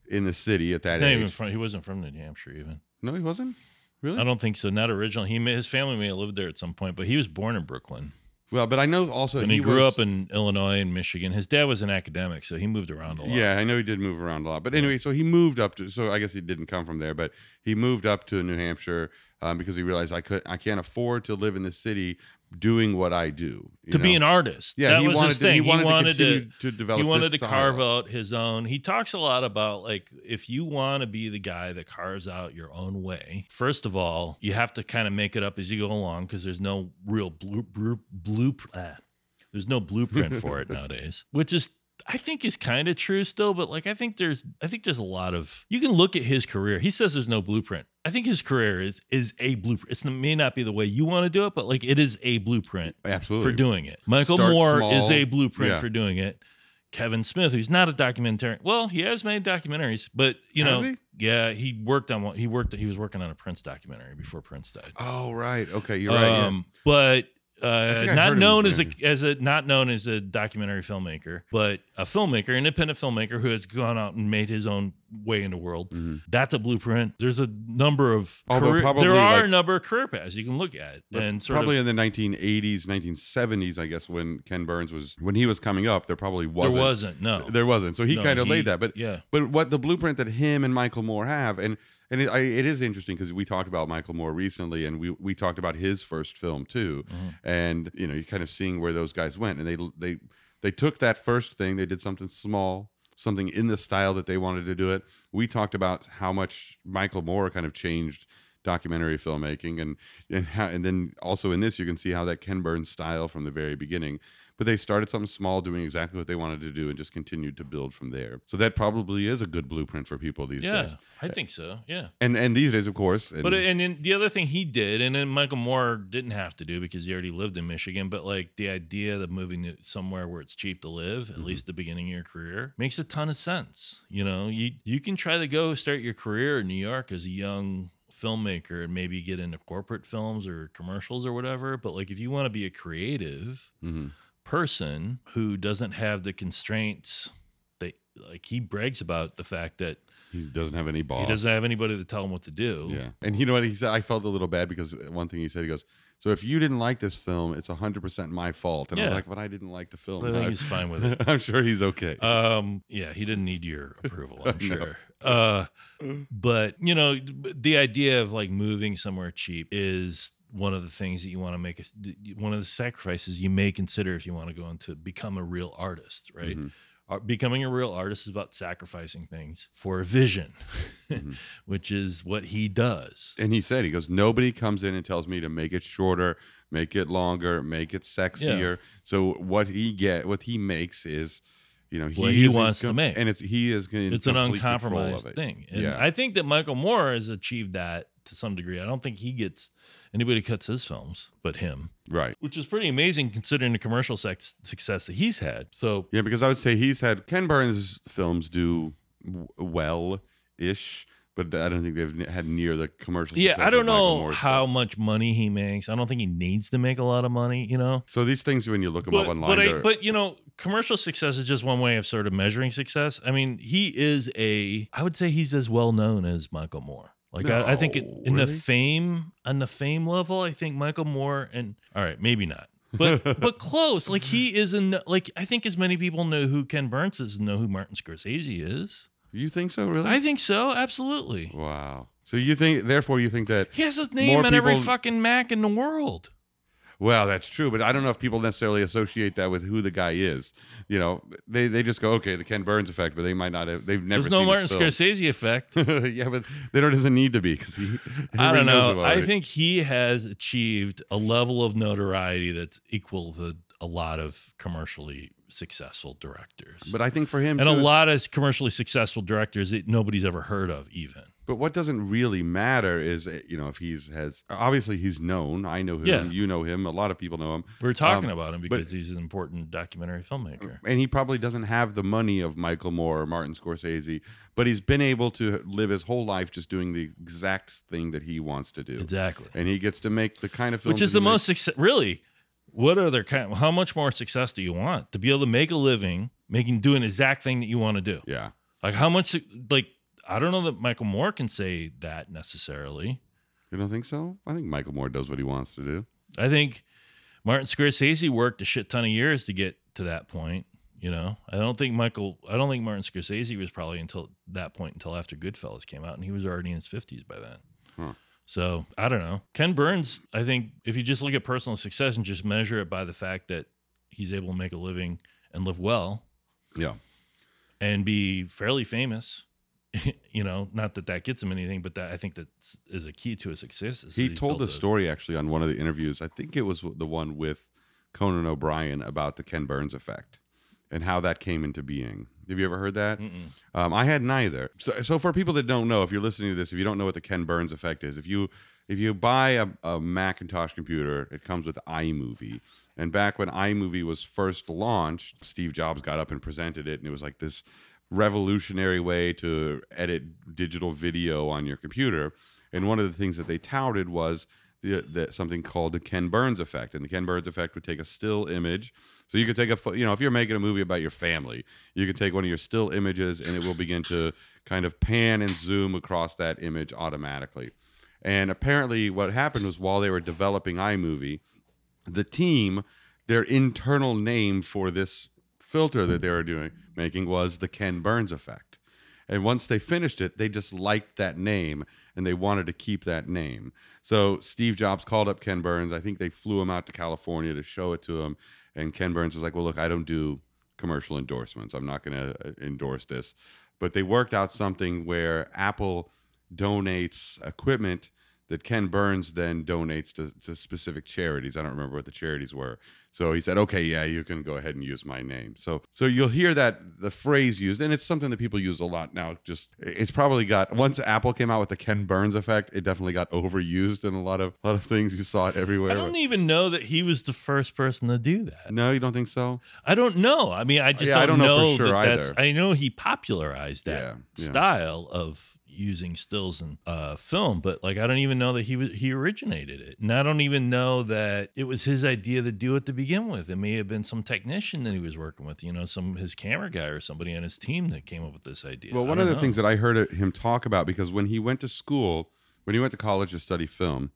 in the city at that He's not even age. from, he wasn't from New Hampshire even. no, he wasn't. Really? I don't think so. Not originally. He may, his family may have lived there at some point, but he was born in Brooklyn Well, but I know also and he, grew was- up in Illinois and Michigan. His dad was an academic, so he moved around a lot. Yeah, I know he did move around a lot. But anyway, so he moved up to. So I guess he didn't come from there, but he moved up to New Hampshire um, because he realized I could. I can't afford to live in the city doing what I do. to be an artist. Yeah, that he was wanted his to, thing. He wanted, to, to to, develop. he wanted to carve out his own. He talks a lot about like if you want to be the guy that carves out your own way. First of all, you have to kind of make it up as you go along because there's no real blue blue, blue ah, there's no blueprint for it nowadays, which is I think is kind of true still, but like I think there's I think there's a lot of you can look at his career. He says there's no blueprint. I think his career is is a blueprint. It's, it may not be the way you want to do it, but like it is a blueprint Absolutely for doing it. Michael Start Moore is a blueprint Yeah. for doing it. Kevin Smith, who's not a documentarian. Well, he has made documentaries, but you Has know, he? yeah, he worked on one. He worked. He was working on a Prince documentary before Prince died. Oh right. Okay, you're right. yeah. Um, But uh, not known as a as a not known as a documentary filmmaker, but a filmmaker, independent filmmaker who has gone out and made his own way in the world. That's a blueprint. There's a number of Mm-hmm. Career, there are like- a number of career paths you can look at and sort probably of in the 1980s, 1970s, I guess, when Ken Burns was when he was coming up, there probably wasn't. there wasn't no There wasn't. So he No, kind of laid that. But yeah. But what the blueprint that him and Michael Moore have, and and it, I, it is interesting because we talked about Michael Moore recently, and we we talked about his first film too, Mm-hmm. and you know, you're kind of seeing where those guys went, and they they they took that first thing, they did something small. Something in the style that they wanted to do it. We talked about how much Michael Moore kind of changed documentary filmmaking and and how, and then also in this you can see how that Ken Burns style from the very beginning but they started something small doing exactly what they wanted to do and just continued to build from there so that probably is a good blueprint for people these yeah, days Yeah, I think so. Yeah. and and these days of course and, But and then the other thing he did, and then Michael Moore didn't have to do because he already lived in Michigan. But like the idea of moving somewhere where it's cheap to live, Mm-hmm. at least the beginning of your career, makes a ton of sense. You know, you you can try to go start your career in New York as a young filmmaker and maybe get into corporate films or commercials or whatever. But like if you want to be a creative Mhm. Person who doesn't have the constraints that like he brags about the fact that he doesn't have any boss he doesn't have anybody to tell him what to do. yeah and you know what he said i felt a little bad because one thing he said he goes so if you didn't like this film it's 100% my fault and i was like but i didn't like the film I think I- he's fine with it. i'm sure he's okay Um, yeah, he didn't need your approval, I'm No. sure. Uh, but you know, the idea of like moving somewhere cheap is one of the things that you want to make. A, one of the sacrifices you may consider if you want to go into become a real artist, right? Mhm. Uh, Becoming a real artist is about sacrificing things for a vision, Mhm. which is what he does. and he said he goes nobody comes in and tells me to make it shorter make it longer make it sexier so what he get what he makes is you know What he is in wants to make. and it's he is in It's an complete control of uncompromised it. thing, and Yeah. I think that Michael Moore has achieved that to some degree. I don't think he gets anybody cuts his films but him. right which is pretty amazing considering the commercial sex- success that he's had. So yeah because i would say he's had ken burns films do well ish but i don't think they've had near the commercial yeah, I don't know how much money he makes. I don't think he needs to make a lot of money, you know. so these things when you look them But up online but, I, but you know, commercial success is just one way of sort of measuring success. I mean, he is a I would say he's as well known as Michael Moore. Like I, I think it, No, in the fame on the fame level, I think Michael Moore and all right, maybe not. But but close. Like he is in like I think as many people know who Ken Burns is and know who Martin Scorsese is. you think so really I think so, absolutely. wow so you think therefore you think that He has his name on every fucking Mac in the world. Well, that's true, but I don't know if people necessarily associate that with who the guy is. You know, they, they just go, okay, the Ken Burns effect, but they might not have. They've never. There's no seen Martin. Scorsese effect. yeah, but there doesn't need to be because he. I don't know. I it. think he has achieved a level of notoriety that's equal to a lot of commercially successful directors. But I think for him, and a lot of commercially successful directors that nobody's ever heard of, even. But what doesn't really matter is, eh, you know, if he's has obviously he's known. I know him. Yeah. You know him. A lot of people know him. We're talking Um, about him but- because he's an important documentary filmmaker. and he probably doesn't have the money of Michael Moore or Martin Scorsese, but he's been able to live his whole life just doing the exact thing that he wants to do. Exactly. And he gets to make the kind of films Which is the most success. Really, what other kind? How much more success do you want to be able to make a living making doing the exact thing that you want to do? Yeah. Like how much? Like I don't know that Michael Moore can say that necessarily. You don't think so? I think Michael Moore does what he wants to do. I think Martin Scorsese worked a shit ton of years to get to that point. You know, I don't think Michael. I don't think Martin Scorsese was probably until that point until after Goodfellas came out, and he was already in his fifties by then. Huh. So I don't know. Ken Burns. I think if you just look at personal success and just measure it by the fact that he's able to make a living and live well Yeah. and be fairly famous. You know, not that that gets him anything, but that I think that is a key to his success. He told the a a- story actually on one of the interviews. I think it was the one with Conan O'Brien about the Ken Burns effect and how that came into being. Have you ever heard that? Um, I hadn't either. So, so for people that don't know, if you're listening to this, if you don't know what the Ken Burns effect is, if you if you buy a, a Macintosh computer, it comes with iMovie. And back when iMovie was first launched, Steve Jobs got up and presented it, and it was like this revolutionary way to edit digital video on your computer. And one of the things that they touted was the, the something called the Ken Burns effect, and the Ken Burns effect would take a still image. So you could take a you know if you're making a movie about your family, you could take one of your still images and it will begin to kind of pan and zoom across that image automatically. And apparently, what happened was while they were developing iMovie, the team, their internal name for this filter that they were doing making was the Ken Burns effect. And once they finished it, they just liked that name and they wanted to keep that name. So Steve Jobs called up Ken Burns. I think they flew him out to California to show it to him. And Ken Burns was like, Well, look, I don't do commercial endorsements. I'm not going to uh, endorse this. But they worked out something where Apple donates equipment that Ken Burns then donates to, to specific charities. I don't remember what the charities were. So he said, "Okay, yeah, you can go ahead and use my name." So so you'll hear that the phrase used, and it's something that people use a lot now. Just it's probably got once Apple came out with the Ken Burns effect, it definitely got overused in a lot of a lot of things. You saw it everywhere. I don't even know that he was the first person to do that. no, you don't think so? I don't know. I mean, I just Yeah, I don't, don't know for sure that that's. either. I know he popularized that Yeah, yeah. style of using stills in uh, film, but like I don't even know that he was, he originated it, and I don't even know that it was his idea to do it to begin with. It may have been some technician that he was working with, you know, some his camera guy or somebody on his team that came up with this idea. Well, one of the know. things that I heard him talk about because when he went to school, when he went to college to study film,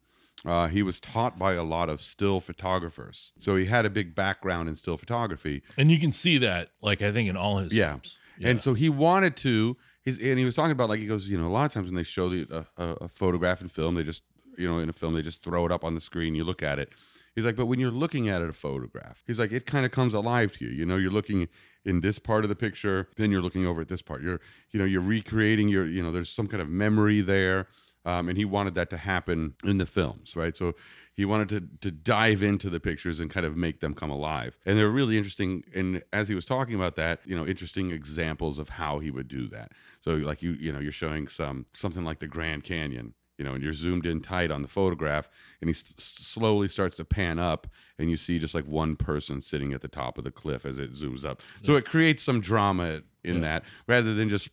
uh, he was taught by a lot of still photographers. So he had a big background in still photography. and you can see that, like I think in all his Yeah. films. And so he wanted to. He's, and he was talking about like he goes, you know, a lot of times when they show the a, a, photograph in film, they just, you know, in a film they just throw it up on the screen. You look at it. He's like, but when you're looking at it, a photograph, he's like, it kind of comes alive to you. You know, you're looking in this part of the picture, then you're looking over at this part. You're, you know, you're recreating your, you know, there's some kind of memory there. Um, and he wanted that to happen in the films, right? So he wanted to to dive into the pictures and kind of make them come alive. And they're really interesting. And as he was talking about that, you know, interesting examples of how he would do that. So like you, you know, you're showing some something like the Grand Canyon, you know, and you're zoomed in tight on the photograph, and he slowly starts to pan up, and you see just like one person sitting at the top of the cliff as it zooms up. So it creates some drama in Yeah. that rather than just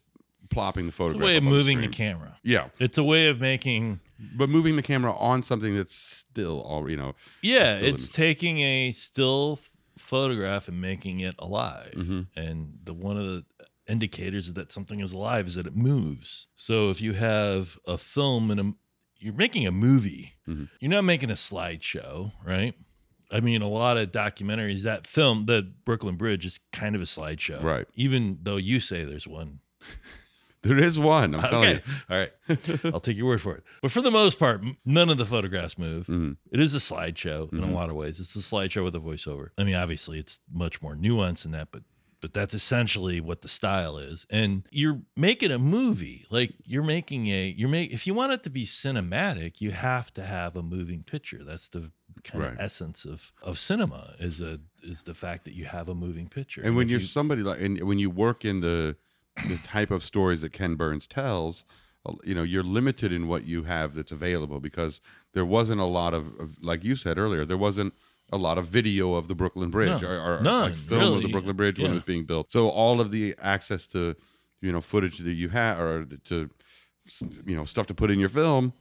plopping the photograph. it's a way of moving the screen. camera. Yeah, It's a way of making but moving the camera on something that's still all you know. Yeah, it's image. taking a still photograph and making it alive. Mhm. And the one of the indicators that something is alive is that it moves. So if you have a film and a, you're making a movie, Mhm. you're not making a slideshow, right? I mean, a lot of documentaries that film, the Brooklyn Bridge, is kind of a slideshow, Right. Even though you say there's one There is one. I'm telling okay. All right. I'll take your word for it. But for the most part, none of the photographs move. you. Mhm. It is a slideshow in Mhm. a lot of ways. It's a slideshow with a voiceover. I mean, obviously, it's much more nuanced than that, but but that's essentially what the style is. And you're making a movie. Like you're making a you're make if you want it to be cinematic, you have to have a moving picture. That's the kind Right. of essence of of cinema is a is the fact that you have a moving picture. And when you're you- somebody like, and when you work in the the type of stories that Ken Burns tells, uh, you know, you're limited in what you have that's available because there wasn't a lot of, of like you said earlier, there wasn't a lot of video of the Brooklyn Bridge No, or, or none, like film of the. Brooklyn Bridge when it was being built. So all of the access to, you know, footage that you have or the- to, you know, stuff to put in your film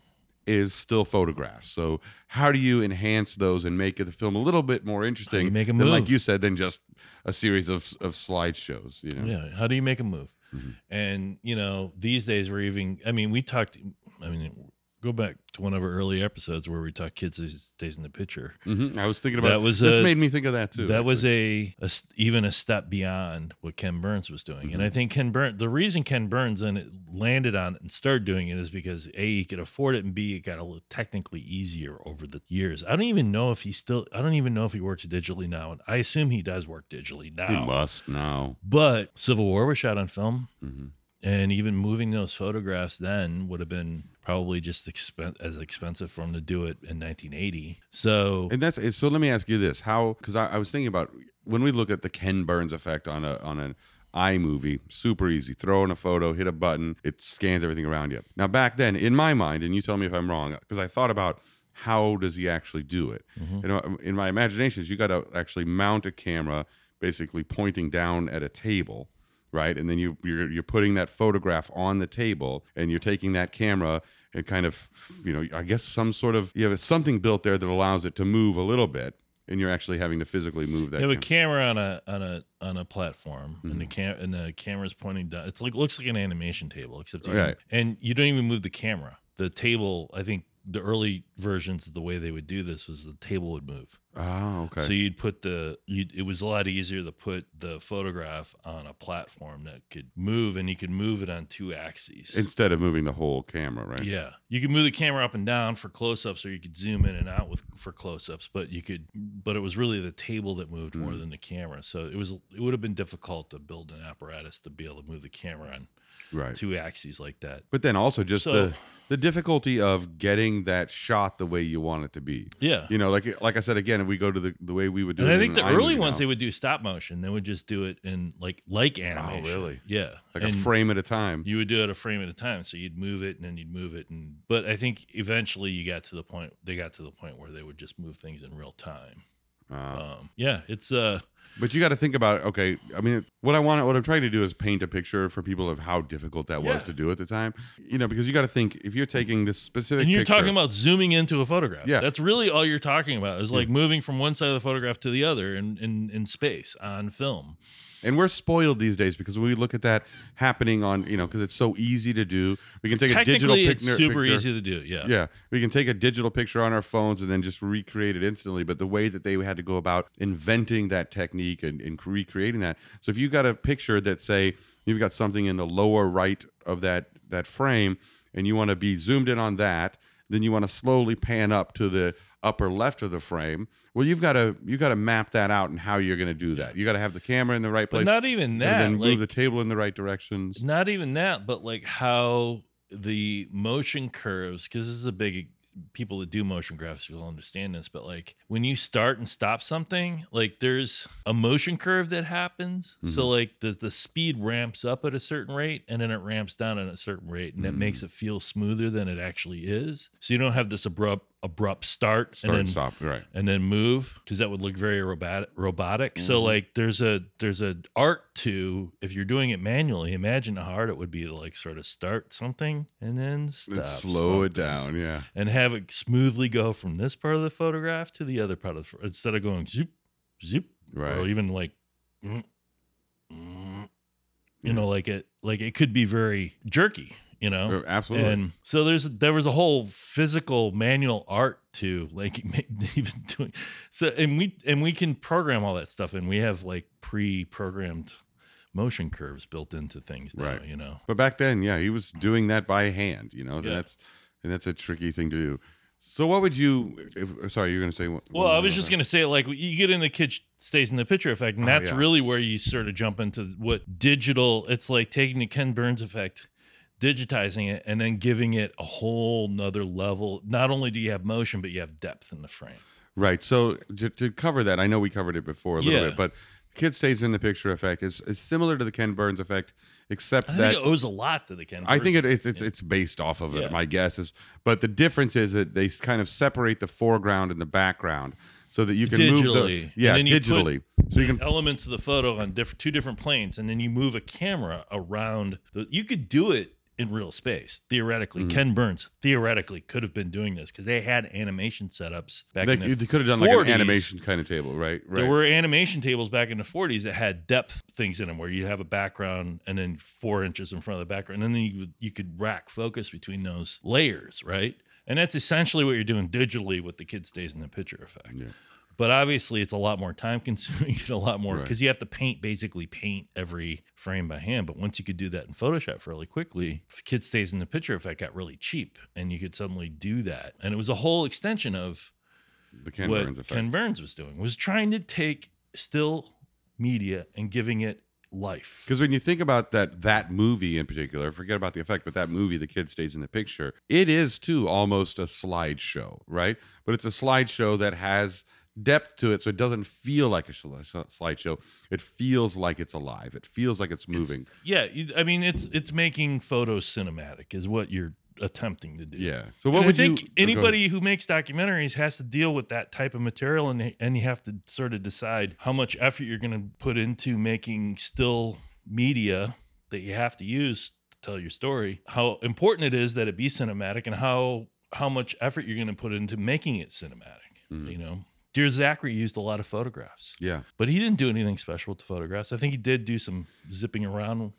is still photographs. So how do you enhance those and make the film a little bit more interesting? make 'em than, like you said, than just a series of of slideshows. You know. Yeah. How do you make a move? Mm-hmm. And you know, these days we're even. I mean, we talked. I mean, go back to one of our early episodes where we talked kids these days in the picture. hmm I was thinking about That was this. a- made me think of that too. that was a even a step beyond what Ken Burns was doing, Mm-hmm. and I think Ken Burns. The reason Ken Burns then it landed on it and started doing it is because a he could afford it, and b it got a little technically easier over the years. I don't even know if he still. I don't even know if he works digitally now. I assume he does work digitally now. He must now. But Civil War was shot on film, hmm and even moving those photographs then would have been probably just expen- as expensive for him to do it in 1980. So And that's eh, so. Let me ask you this: How? Because I, I was thinking about when we look at the Ken Burns effect on a on an iMovie, super easy. Throw in a photo, hit a button, it scans everything around you. Now back then, in my mind, and you tell me if I'm wrong, because I thought about how does he actually do it. Mm-hmm. You know, um, in my imaginations, you got to actually mount a camera, basically pointing down at a table. Right, and then you you're, you're putting that photograph on the table, and you're taking that camera and kind of you know I guess some sort of you have something built there that allows it to move a little bit, and you're actually having to physically move that. You have a camera on a on a on a platform, and Mm-hmm. the cam and the camera's pointing down. It's like looks like an animation table, except you Right. and you don't even move the camera. The table, I think, the early versions of the way they would do this was the table would move. Oh, okay. So you'd put the you it was a lot easier to put the photograph on a platform that could move, and you could move it on two axes. Instead of moving the whole camera, right? Yeah, you could move the camera up and down for close-ups, or you could zoom in and out with for close-ups. But you could, but it was really the table that moved more Mm. than the camera. So it was it would have been difficult to build an apparatus to be able to move the camera on Right. two axes like that. But then also just So- the the difficulty of getting that shot the way you want it to be. Yeah. You know, like like I said again, if we go to the the way we would do And it. I think the early ones now, they would do stop motion. They would just do it in like like animation. Oh, really? Yeah, like a frame at a time. You would do it a frame at a time. So you'd move it and then you'd move it, and but I think eventually you got to the point. They got to the point where they would just move things in real time. Uh, Um, yeah, it's uh but you got to think about okay. I mean, what I want, what I'm trying to do is paint a picture for people of how difficult that was to do at the time. You know, because you got to think if you're taking this specific. And you're picture- talking about zooming into a photograph. Yeah. That's really all you're talking about is like moving from one side of the photograph to the other in, in, in space on film. And we're spoiled these days because when we look at that happening on, you know, because it's so easy to do. We can take a digital pic- it's super picture. easy to do. Yeah. Yeah, we can take a digital picture on our phones and then just recreate it instantly. But the way that they had to go about inventing that technique and, and recreating that. So if you got a picture that say you've got something in the lower right of that that frame and you want to be zoomed in on that, then you want to slowly pan up to the upper left of the frame. Well, you've got to you got to map that out and how you're going to do that. You got to have the camera in the right But place. not even and that. then like, move the table in the right directions. not even that, but like how the motion curves, because this is a big people that do motion graphics will understand this, but like when you start and stop something, like there's a motion curve that happens. So mm-hmm. like the the speed ramps up at a certain rate and then it ramps down at a certain rate, and that makes mm. it feel smoother than it actually is. So you don't have this abrupt abrupt start, Start and then stop. Right. and then move because that would look very robotic robotic so Mm-hmm. like there's a there's a art to if you're doing it manually imagine how hard it would be to like sort of start something and then stop And slow it down. Yeah. and have it smoothly go from this part of the photograph to the other part of the instead of going zoop zoop Right. or even like mm, mm, you know like it like it could be very jerky you know Absolutely. and so there's there was a whole physical manual art to like even doing so and we and we can program all that stuff and we have like pre-programmed motion curves built into things now, Right. you know. But back then, yeah, he was doing that by hand, you know. and Yeah. That's and that's a tricky thing to do. So what would you? If, sorry, you're to say. one- Well, I was just going to say, like, you get in the kid stays in the picture effect, and Oh, that's yeah. really where you sort of jump into what digital. It's like taking the Ken Burns effect, digitizing it, and then giving it a whole nother level. Not only do you have motion, but you have depth in the frame. right. So to, to cover that, I know we covered it before a little Yeah. bit, but kid stays in the picture effect is, is similar to the Ken Burns effect, except I that it owes a lot to the Ken. I think Burns it, it's it's it's based off of it. Yeah. My guess is, but the difference is that they kind of separate the foreground and the background, so that you can move the yeah And then you put digitally. So you can elements of the photo on different two different planes, and then you move a camera around. The, you could do it in real space theoretically. Mm-hmm. Ken Burns theoretically could have been doing this because they had animation setups back they, in the they could have done 40s. like an animation kind of table, right? Right. There were animation tables back in the 40s that had depth things in them where you have a background and then four inches in front of the background. And then you, you could rack focus between those layers, right? And that's essentially what you're doing digitally with the kid stays in the picture effect. Yeah. But obviously, it's a lot more time consuming and a lot more Right. because you have to paint basically paint every frame by hand. But once you could do that in Photoshop fairly quickly, kid stays in the picture effect got really cheap and you could suddenly do that. And it was a whole extension of the Ken what Burns effect. Ken Burns was doing was trying to take still media and giving it life. Because when you think about that that movie in particular, forget about the effect, but that movie, the kid stays in the picture. It is too almost a slideshow, right? But it's a slideshow that has depth to it, so it doesn't feel like a slideshow. It feels like it's alive. It feels like it's moving. Yeah, I mean it's it's making photos cinematic is what you're attempting to do. yeah. So what And would I think you? oh, anybody who makes documentaries has to deal with that type of material, and and you have to sort of decide how much effort you're going to put into making still media that you have to use to tell your story, how important it is that it be cinematic and how how much effort you're going to put into making it cinematic. Mm. You know, Dear Zachary used a lot of photographs, Yeah. but he didn't do anything special with the photographs. I think he did do some zipping around. on-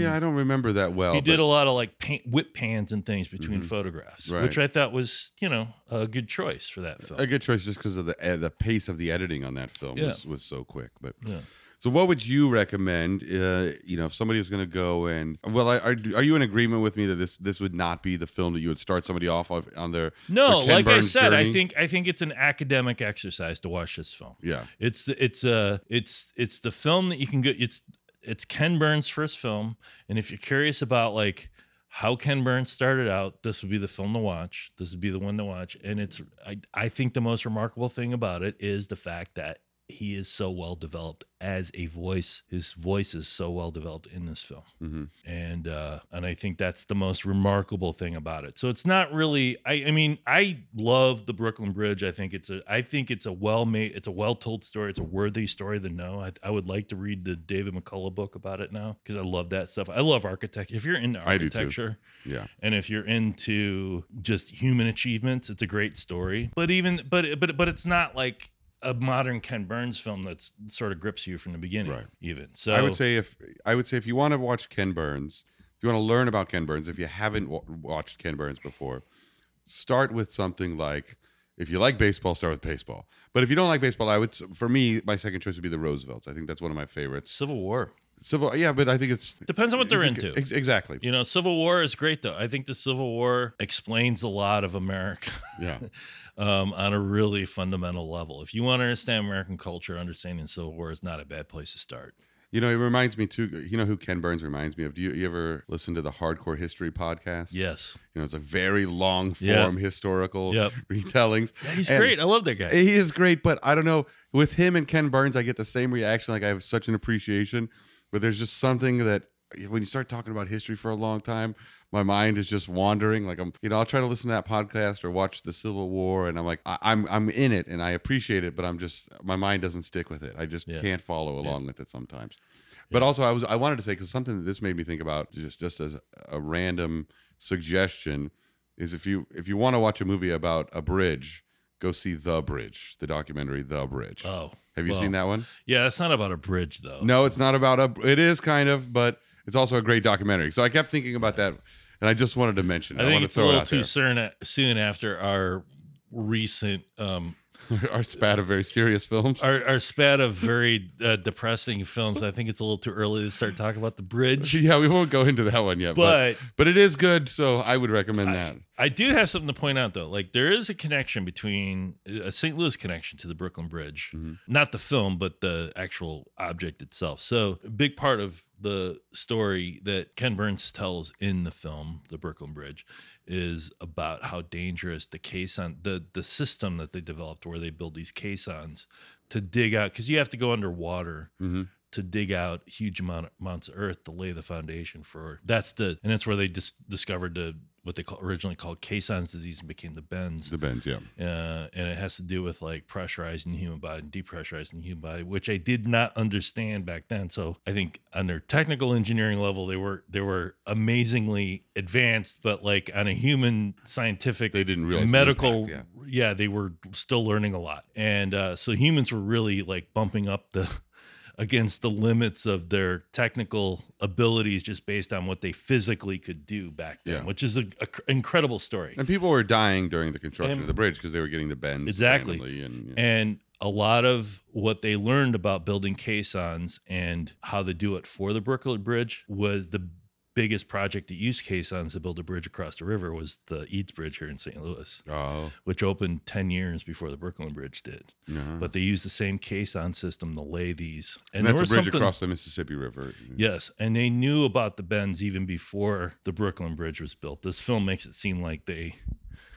yeah, I don't remember that well. he did a lot of like paint, whip pans and things between Mhm. photographs, Right. which I thought was you know a good choice for that film. a good choice just because of the eh, the pace of the editing on that film Yeah. was, was so quick. But Yeah. So, what would you recommend? Uh, you know, if somebody was going to go and well, I, are are you in agreement with me that this this would not be the film that you would start somebody off of, on their No, their like I Burns said, I think I think it's an academic exercise to watch this film. yeah It's the, it's uh it's it's the film that you can go. It's it's Ken Burns' first film, and if you're curious about like how Ken Burns started out, this would be the film to watch. This would be the one to watch, and it's I I think the most remarkable thing about it is the fact that he is so well developed as a voice. His voice is so well developed in this film. Hmm and uh and i think that's the most remarkable thing about it. So it's not really i i mean i love the brooklyn bridge. I think it's a i think it's a well made it's a well told story. It's a worthy story to know. I, I would like to read the david mccullough book about it now because i love that stuff. I love architecture if you're into I do too. architecture yeah. and if you're into just human achievements it's a great story. But even but but but it's not like a modern Ken Burns film that's sort of grips you from the beginning, Right. even. So I would say if I would say if you want to watch Ken Burns, if you want to learn about Ken Burns, if you haven't wa- watched Ken Burns before, start with something like if you like baseball, start with baseball. But if you don't like baseball, I would for me my second choice would be the Roosevelts. I think that's one of my favorites. Civil War. Civil, yeah, but I think it's Depends on what they're think- into. ex- exactly. You know, Civil War is great though. I think the Civil War explains a lot of America Yeah, um, on a really fundamental level. If you want to understand American culture, understanding Civil War is not a bad place to start. you know, it reminds me too. You know who Ken Burns reminds me of? Do you, you ever listen to the Hardcore History podcast? Yes. you know, it's a very long form historical Yep. retellings. Yeah, he's And- great. I love that guy. He is great, but I don't know. With him and Ken Burns, I get the same reaction. Like I have such an appreciation, but there's just something that when you start talking about history for a long time, my mind is just wandering. Like I'm, you know, I'll try to listen to that podcast or watch the Civil War, and I'm like, I, I'm, I'm in it and I appreciate it, but I'm just, my mind doesn't stick with it. I just Yeah. can't follow along with it sometimes. But also, I was, I wanted to say because something that this made me think about, just, just as a random suggestion, is if you, if you want to watch a movie about a bridge, go see The Bridge, the documentary The Bridge. oh. Have you well, seen that one? Yeah, it's not about a bridge though. No, it's not about a. It is kind of, but it's also a great documentary. So I kept thinking about that, and I just wanted to mention. It. I I, think want it's to a throw it little out too soon, soon after our recent um, Our spat of very serious films. our, our spat of very uh, depressing films. I think it's a little too early to start talking about the bridge. yeah, we won't go into that one yet, but But but it is good. So I would recommend that. I do have something to point out though. Like there is a connection between a St. Louis connection to the Brooklyn Bridge, Mhm. not the film, but the actual object itself. So a big part of the story that Ken Burns tells in the film, The Brooklyn Bridge, is about how dangerous the caisson, the the system that they developed, where they build these caissons to dig out, because you have to go underwater Mhm. to dig out huge amount amounts of earth to lay the foundation for that's the and that's where they dis- discovered the what they call, originally called caissons disease and became the bends The bends, yeah. uh, and it has to do with like pressurizing the human body and depressurizing the human body which i did not understand back then so i think on their technical engineering level they were they were amazingly advanced but like on a human scientific They didn't realize the medical impact, yeah. they were still learning a lot and uh, so humans were really like bumping up the against the limits of their technical abilities just based on what they physically could do back then Yeah. which is an incredible story And people were dying during the construction And- of the bridge because they were getting the bends Exactly. And, yeah. and a lot of what they learned about building caissons and how to do it for the Brooklyn Bridge was the biggest project that used caissons to build a bridge across the river was the Eads Bridge here in St. Louis, oh, which opened 10 years before the Brooklyn Bridge did. yeah. But they used the same caisson system to lay these. and, there that's a bridge across the Mississippi River. Mm-hmm. Yes, and they knew about the bends even before the Brooklyn Bridge was built. This film makes it seem like they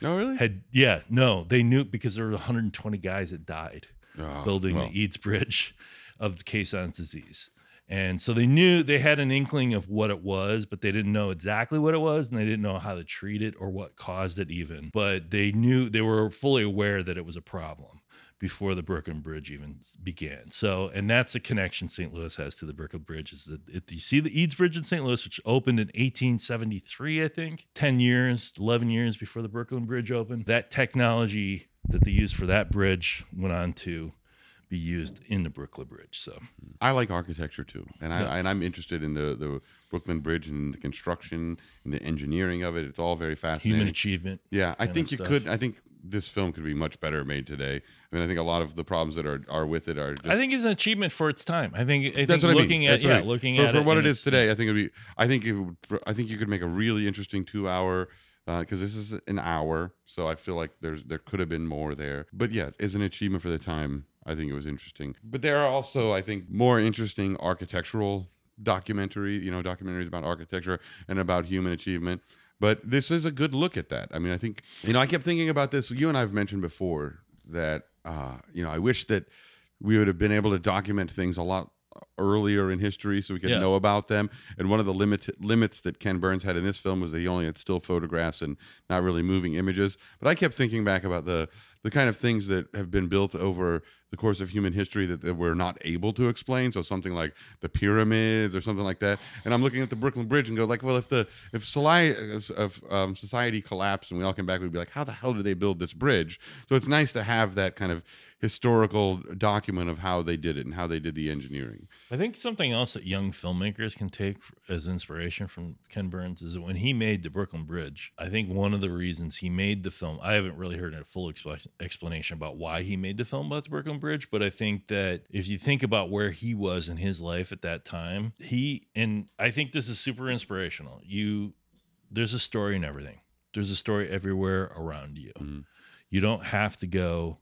Oh, really? had yeah, no, they knew because there were 120 guys that died Oh, building well, the Eads Bridge of the caissons disease. And so they knew they had an inkling of what it was, but they didn't know exactly what it was and they didn't know how to treat it or what caused it even. But they knew they were fully aware that it was a problem before the Brooklyn Bridge even began. So, and that's a connection St. Louis has to the Brooklyn Bridge. Is that if you see the Eads Bridge in St. Louis, which opened in 1873, I think, 10 years, 11 years before the Brooklyn Bridge opened, that technology that they used for that bridge went on to be used in the Brooklyn Bridge. So, hmm. I like architecture too, and I Yeah. and I'm interested in the the Brooklyn Bridge and the construction and the engineering of it. It's all very fascinating. human achievement. Yeah, I think you stuff. could. I think this film could be much better made today. I mean, I think a lot of the problems that are are with it are. Just, I think it's an achievement for its time. I think. I think that's what looking I mean. at That's yeah, I mean. looking for, at for it what it is today. I think it'd be. I think it would. I think you could make a really interesting two hour. Because uh, this is an hour, so I feel like there's there could have been more there. But yeah, as an achievement for the time, I think it was interesting. But there are also, I think, more interesting architectural documentary, you know, documentaries about architecture and about human achievement. But this is a good look at that. I mean, I think, you know, I kept thinking about this. You and I have mentioned before that, uh, you know, I wish that we would have been able to document things a lot earlier in history so we could Yeah. know about them. And one of the limit limits that Ken Burns had in this film was that he only had still photographs and not really moving images. But I kept thinking back about the the kind of things that have been built over the course of human history that, that we're not able to explain. So something like the pyramids or something like that. And I'm looking at the Brooklyn Bridge and go like, well, if the if society, um, society collapsed and we all came back, we'd be like, how the hell did they build this bridge? So it's nice to have that kind of historical document of how they did it and how they did the engineering. I think something else that young filmmakers can take as inspiration from Ken Burns is that when he made the Brooklyn Bridge, I think one of the reasons he made the film, I haven't really heard a full expla- explanation about why he made the film about the Brooklyn Bridge, but I think that if you think about where he was in his life at that time, he, and I think this is super inspirational. You, there's a story in everything, there's a story everywhere around you. Mhm. You don't have to go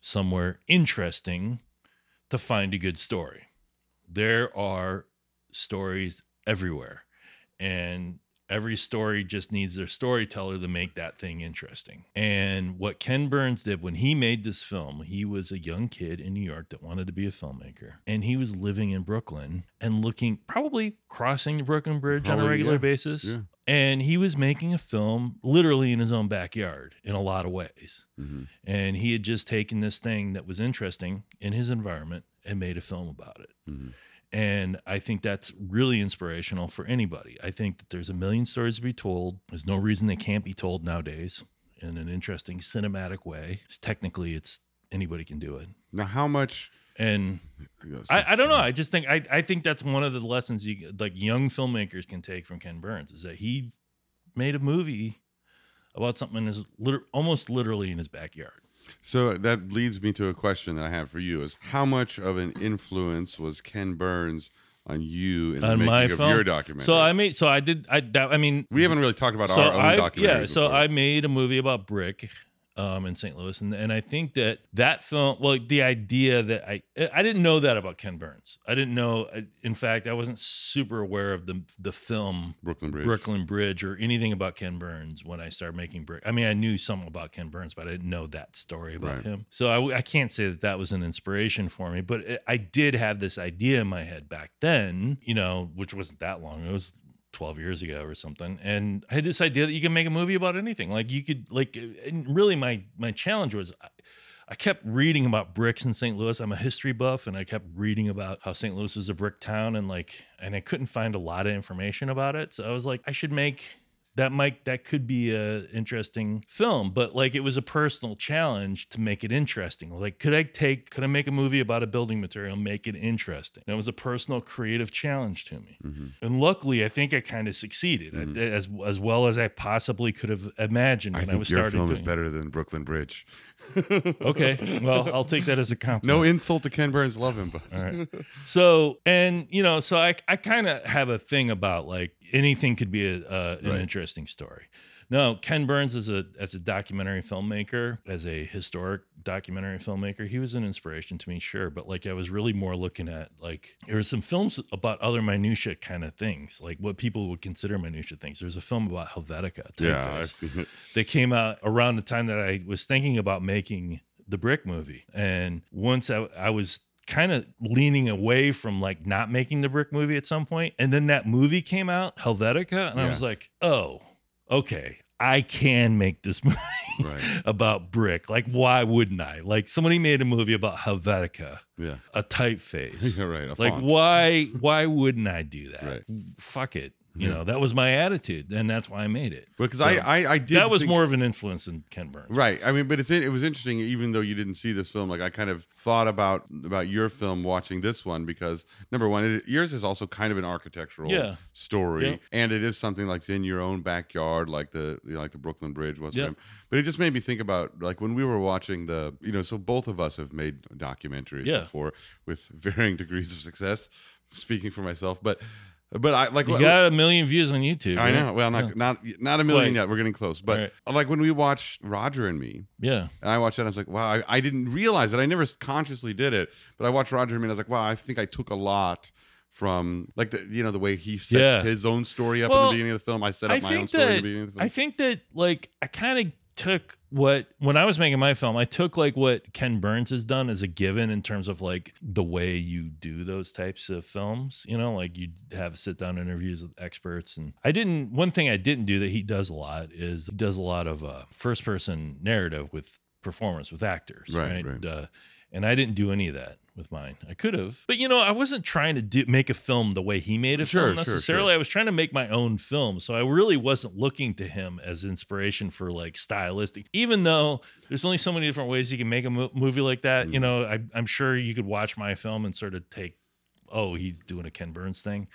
somewhere interesting to find a good story. There are stories everywhere and every story just needs their storyteller to make that thing interesting and what ken burns did when he made this film he was a young kid in new york that wanted to be a filmmaker and he was living in brooklyn and looking probably crossing the brooklyn bridge on a regular yeah. basis Yeah. and he was making a film literally in his own backyard in a lot of ways Mhm. and he had just taken this thing that was interesting in his environment and made a film about it Mhm. And i think that's really inspirational for anybody i think that there's a million stories to be told there's no reason they can't be told nowadays in an interesting cinematic way technically it's anybody can do it Now, how much? and I, I don't know. I just think I, I think that's one of the lessons you like young filmmakers can take from Ken Burns is that he made a movie about something in his liter- almost literally in his backyard. So that leads me to a question that I have for you: Is how much of an influence was Ken Burns on you in the on making my of film. your documentary? So I made so I did I that I mean we haven't really talked about so our own I documentary. yeah so I made a movie about brick um in St. Louis and and I think that that film well the idea that I I didn't know that about Ken Burns. I didn't know in fact I wasn't super aware of the the film Brooklyn Bridge. Brooklyn Bridge or anything about Ken Burns when I started making brick. I mean, I knew something about Ken Burns, but I didn't know that story about Right. him. So I, I can't say that that was an inspiration for me, but it, I did have this idea in my head back then, you know, which wasn't that long. It was 12 years ago or something. And I had this idea that you can make a movie about anything. Like you could like and really my my challenge was I, I kept reading about bricks in St. Louis. I'm a history buff and I kept reading about how St. Louis is a brick town and like and I couldn't find a lot of information about it. So I was like I should make that might that could be a interesting film, but like it was a personal challenge to make it interesting. Like could I take could I make a movie about a building material and make it interesting? And it was a personal creative challenge to me. Mhm. And luckily I think I kind of succeeded I- as as well as I possibly could have imagined I when I, think was your starting film is better than Brooklyn Bridge. Okay. Well, I'll take that as a compliment. No insult to Ken Burns, love him, but All right. So, and you know, so I I kind of have a thing about like anything could be a, uh, an Right. interesting story. No, Ken Burns as a as a documentary filmmaker, as a historic documentary filmmaker, he was an inspiration to me, sure. But like I was really more looking at like there were some films about other minutia kind of things, like what people would consider minutia things. There's a film about Helvetica, yeah, typeface I've seen it. that came out around the time that I was thinking about making the brick movie. And once I, I was kind of leaning away from like not making the brick movie at some point, and then that movie came out, Helvetica, and I was like, oh, okay, I can make this movie. Right. about brick. Like, why wouldn't I? Like, somebody made a movie about Helvetica, Yeah. a typeface. Right. a like, font. why? Why wouldn't I do that? Right. Fuck it. You Yeah. know, that was my attitude, and that's why I made it. Because So, I, I, I did. that was think- more of an influence than Ken Burns. Right. I mean, but it's it was interesting, even though you didn't see this film. Like I kind of thought about about your film watching this one because number one, it, yours is also kind of an architectural Yeah. story, Yeah. and it is something like in your own backyard, like the you know, like the Brooklyn Bridge was. Yeah. But it just made me think about like when we were watching the you know, so both of us have made documentaries Yeah. before with varying degrees of success. Speaking for myself, but but I like You got a million views on YouTube. I right? know. Well, not Yeah. not not a million Wait. yet. We're getting close. But Right. Uh, like when we watched Roger and Me, Yeah. and I watched that, I was like, wow, I, I didn't realize it. I never consciously did it, but I watched Roger and Me, and I was like, wow, I think I took a lot from like the you know the way he sets Yeah. his own story up in the beginning of the film. I set up I my own story in the beginning of the film. I think that like I kind of took what when I was making my film, I took like what Ken Burns has done as a given in terms of like the way you do those types of films. You know, like you have sit down interviews with experts, and I didn't. One thing I didn't do that he does a lot is he does a lot of uh, first person narrative with performance with actors, Right, right? right. Uh, and I didn't do any of that with mine. I could have, but you know, I wasn't trying to do, make a film the way he made a Sure, film sure, sure. necessarily. I was trying to make my own film, so I really wasn't looking to him as inspiration for like stylistic. Even though there's only so many different ways you can make a mo- movie like that, Mm. you know, I, I'm sure you could watch my film and sort of take, oh, he's doing a Ken Burns thing,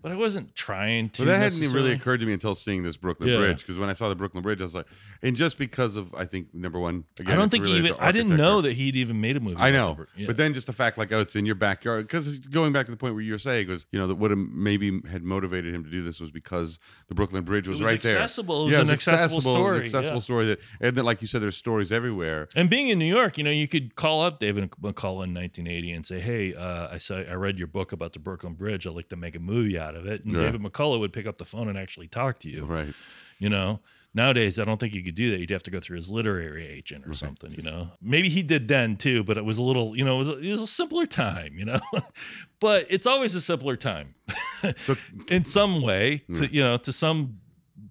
but I wasn't trying to. But that hadn't even really occurred to me until seeing this Brooklyn Yeah. Bridge. Because when I saw the Brooklyn Bridge, I was like, and just because of I think number one, again, I don't think even. I didn't know that he'd even made a movie. I know, yeah. but then just the fact, like, oh, it's in your backyard. Because going back to the point where you were saying was, you know, that what maybe had motivated him to do this was because the Brooklyn Bridge was, was right there. accessible. It was yeah, an accessible story, accessible yeah. story that, and then, like you said, there's stories everywhere. And being in New York, you know, you could call up David McCullough in 1980 and say, "Hey, uh, I saw, I read your book about the Brooklyn Bridge. I'd like to make a movie out of it." And Yeah. David McCullough would pick up the phone and actually talk to you. Right. You know, nowadays I don't think you could do that. You'd have to go through his literary agent or something. You know, maybe he did then too, but it was a little, you know, it was a, it was a simpler time. You know, but it's always a simpler time So in some way to Yeah. you know to some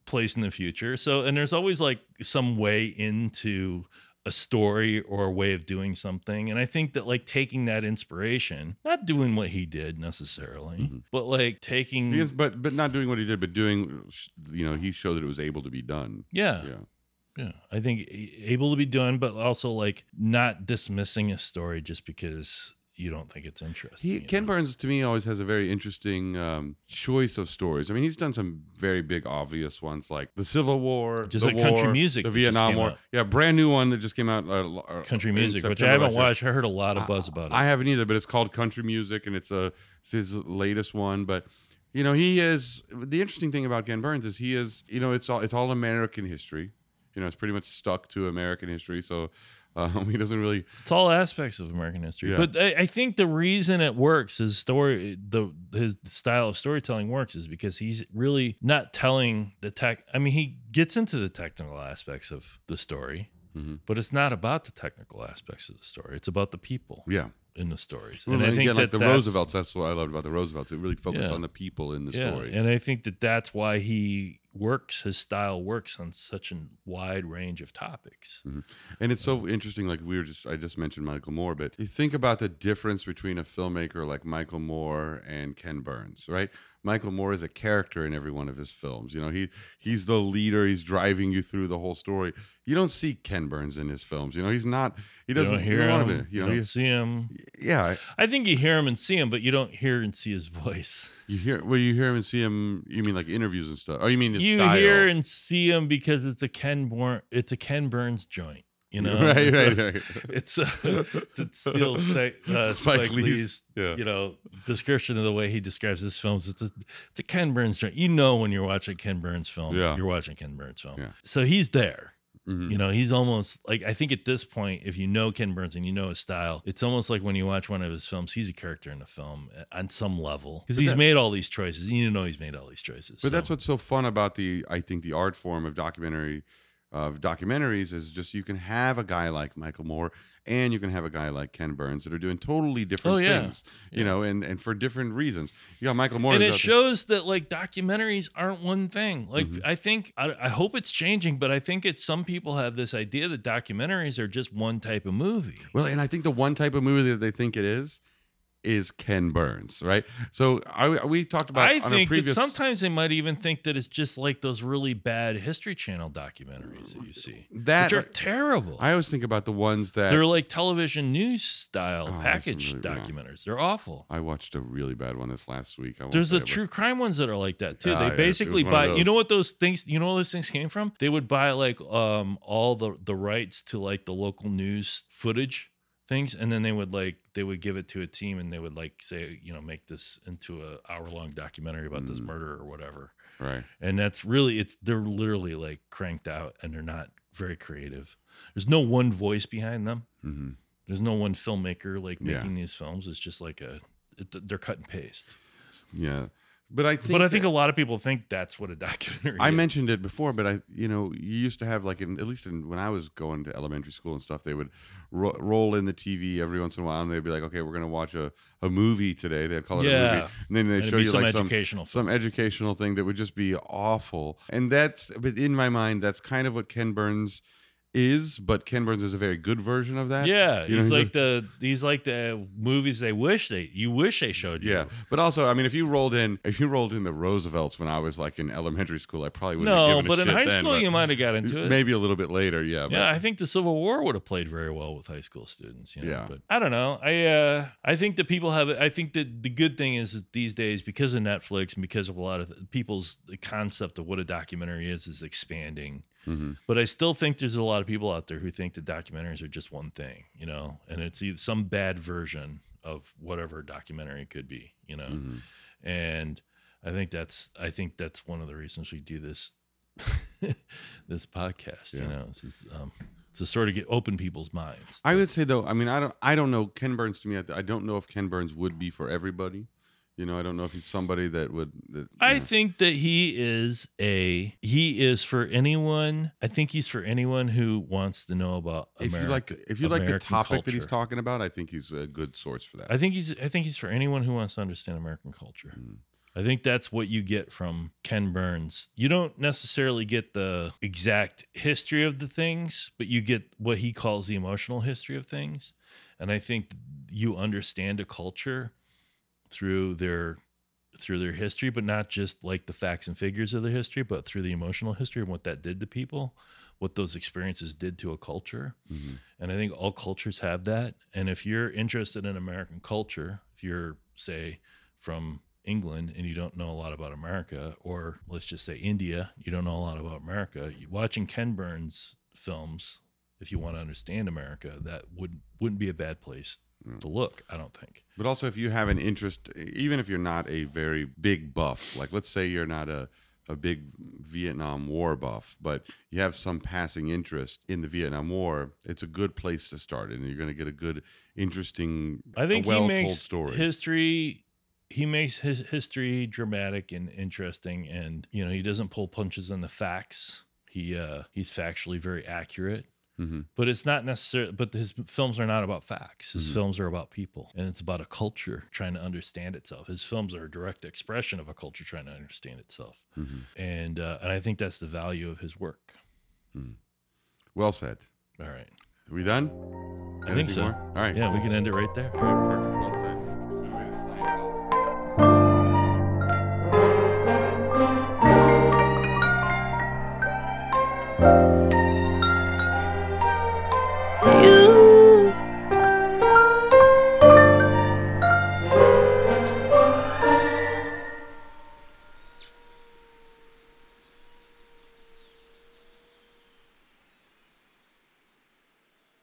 place in the future so and there's always like some way into a story or a way of doing something and i think that like taking that inspiration not doing what he did necessarily Mm-hmm. but like taking Because- but but not doing what he did, but doing, you know, he showed that it was able to be done. yeah, Yeah. yeah i think able to be done but also like not dismissing a story just because you don't think it's interesting He, Ken know? Burns to me always has a very interesting um, choice of stories. I mean, he's done some very big, obvious ones like the Civil War, Just the like country war, music the Vietnam War. out. Yeah, brand new one that just came out. Uh, uh, country music which i haven't watched i heard a lot of buzz about it I haven't either, but it's called Country Music, and it's a it's his latest one. But you know, he is the interesting thing about Ken Burns is he is you know it's all it's all American history. You know, it's pretty much stuck to American history, so um, he doesn't really. It's all aspects of American history. Yeah. But I, I think the reason it works, his story, the his style of storytelling works, is because he's really not telling the tech. I mean, he gets into the technical aspects of the story, Mhm. but it's not about the technical aspects of the story. It's about the people Yeah, in the stories. and And I think again, that like the Roosevelts. That's what I loved about the Roosevelts. It really focused Yeah. on the people in the yeah, story. and I think that that's why he works. His style works on such a wide range of topics. Mm-hmm. And it's so um, interesting. Like we were just, I just mentioned Michael Moore, but you think about the difference between a filmmaker like Michael Moore and Ken Burns, right? Michael Moore is a character in every one of his films. You know, he he's the leader. He's driving you through the whole story. You don't see Ken Burns in his films. You know, he's not. He doesn't hear you don't him. be- You, You know, don't see him. yeah. I think you hear him and see him, but you don't hear and see his voice. You hear well, you hear him and see him. You mean like interviews and stuff? Oh, you mean his you style? hear and see him because it's a Ken Born, it's a Ken Burns joint. You know, right, it's right, a, right. It's a to steal Sta- uh, Spike Spike, Lee's- Lee's, yeah. you know, description of the way he describes his films. It's a, it's a Ken Burns joint. You know when you're watching Ken Burns film, Yeah. you're watching Ken Burns film. Yeah. So he's there. Mhm. You know, he's almost like I think at this point, if you know Ken Burns and you know his style, it's almost like when you watch one of his films, he's a character in the film uh, on some level because he's that- made all these choices. You know he's made all these choices. But that's what's so fun about the I think the art form of documentary of documentaries is just you can have a guy like Michael Moore and you can have a guy like Ken Burns that are doing totally different Oh, yeah. things, you Yeah. know, and, and for different reasons. You got Michael Moore. and it out there- shows that like documentaries aren't one thing like Mhm. i think I, I hope it's changing but i think it's some people have this idea that documentaries are just one type of movie Well, and I think the one type of movie that they think it is is Ken Burns, right? So I, we talked about i on a think previous that sometimes they might even think that it's just like those really bad history channel documentaries that you see that are terrible I always think about the ones that they're like television news style Oh, package really documentaries they're awful I watched a really bad one this last week. There's the true crime ones that are like that too. Ah, they basically buy. You know what those things? You know where those things came from? They would buy like um all the the rights to like the local news footage things, and then they would like they would give it to a team, and they would like say you know make this into a hour long documentary about this Mm. murder or whatever. right. And that's really it's they're literally like cranked out, and they're not very creative. There's no one voice behind them. hmm There's no one filmmaker like Yeah. making these films. It's just like a it, they're cut and paste. Yeah, but I think. but I think that- a lot of people think that's what a documentary. Is. I is. mentioned it before, but I, you know, you used to have like, in, at least in, when I was going to elementary school and stuff, they would ro- roll in the TV every once in a while, and they'd be like, "Okay, we're gonna watch a, a movie today." They'd call it a movie, and then they show you some like some educational film. some educational thing that would just be awful. And that's, but in my mind, that's kind of what Ken Burns is. But Ken Burns is a very good version of that. yeah, You know, he's he's like the these like the movies they wish they you wish they showed you. Yeah, but also, I mean, if you rolled in, if you rolled in the Roosevelts when I was like in elementary school, I probably wouldn't. have No, a but in high then, school you might have got into it. Maybe a little bit later, yeah. But yeah, I think the Civil War would have played very well with high school students. You know? Yeah. but I don't know. I uh, I think that people have. I think that the good thing is that these days because of Netflix and because of a lot of people's concept of what a documentary is is expanding. Mhm. But I still think there's a lot of people out there who think that documentaries are just one thing, you know, and it's either some bad version of whatever documentary could be, you know. Mhm. And I think that's I think that's one of the reasons we do this this podcast, you know, this is um to sort of get open people's minds. I would say though, I mean, I don't, I don't know Ken Burns to me. I, I don't know if Ken Burns would be for everybody. You know, I don't know if he's somebody that would. That, I know. think that he is a he is for anyone. I think he's for anyone who wants to know about if you like, if you like the American topic that he's talking about, I think he's a good source for that. I think he's I think he's for anyone who wants to understand American culture. Mm. I think that's what you get from Ken Burns. You don't necessarily get the exact history of the things, but you get what he calls the emotional history of things. And I think you understand a culture through their through their history, but not just like the facts and figures of their history, but through the emotional history and what that did to people, what those experiences did to a culture. Mhm. And I think all cultures have that. And if you're interested in American culture, if you're, say, from England and you don't know a lot about America, or let's just say India, you don't know a lot about America, you- watching Ken Burns films, if you want to understand America, that would wouldn't be a bad place. To look. I don't think. But also, if you have an interest, even if you're not a very big buff, like let's say you're not a, a big Vietnam War buff, but you have some passing interest in the Vietnam War, it's a good place to start, and you're going to get a good, interesting, I think well he told makes story. history. He makes his history dramatic and interesting, and you know he doesn't pull punches on the facts. He uh, he's factually very accurate. Mhm. But it's not necessarily. But his films are not about facts. His Mhm. films are about people, and it's about a culture trying to understand itself. His films are a direct expression of a culture trying to understand itself, Mhm. and uh, and I think that's the value of his work. Well said. All right, Are we done? I think so. more? All right. Yeah, we can end it right there. All right, perfect. Well said. Good way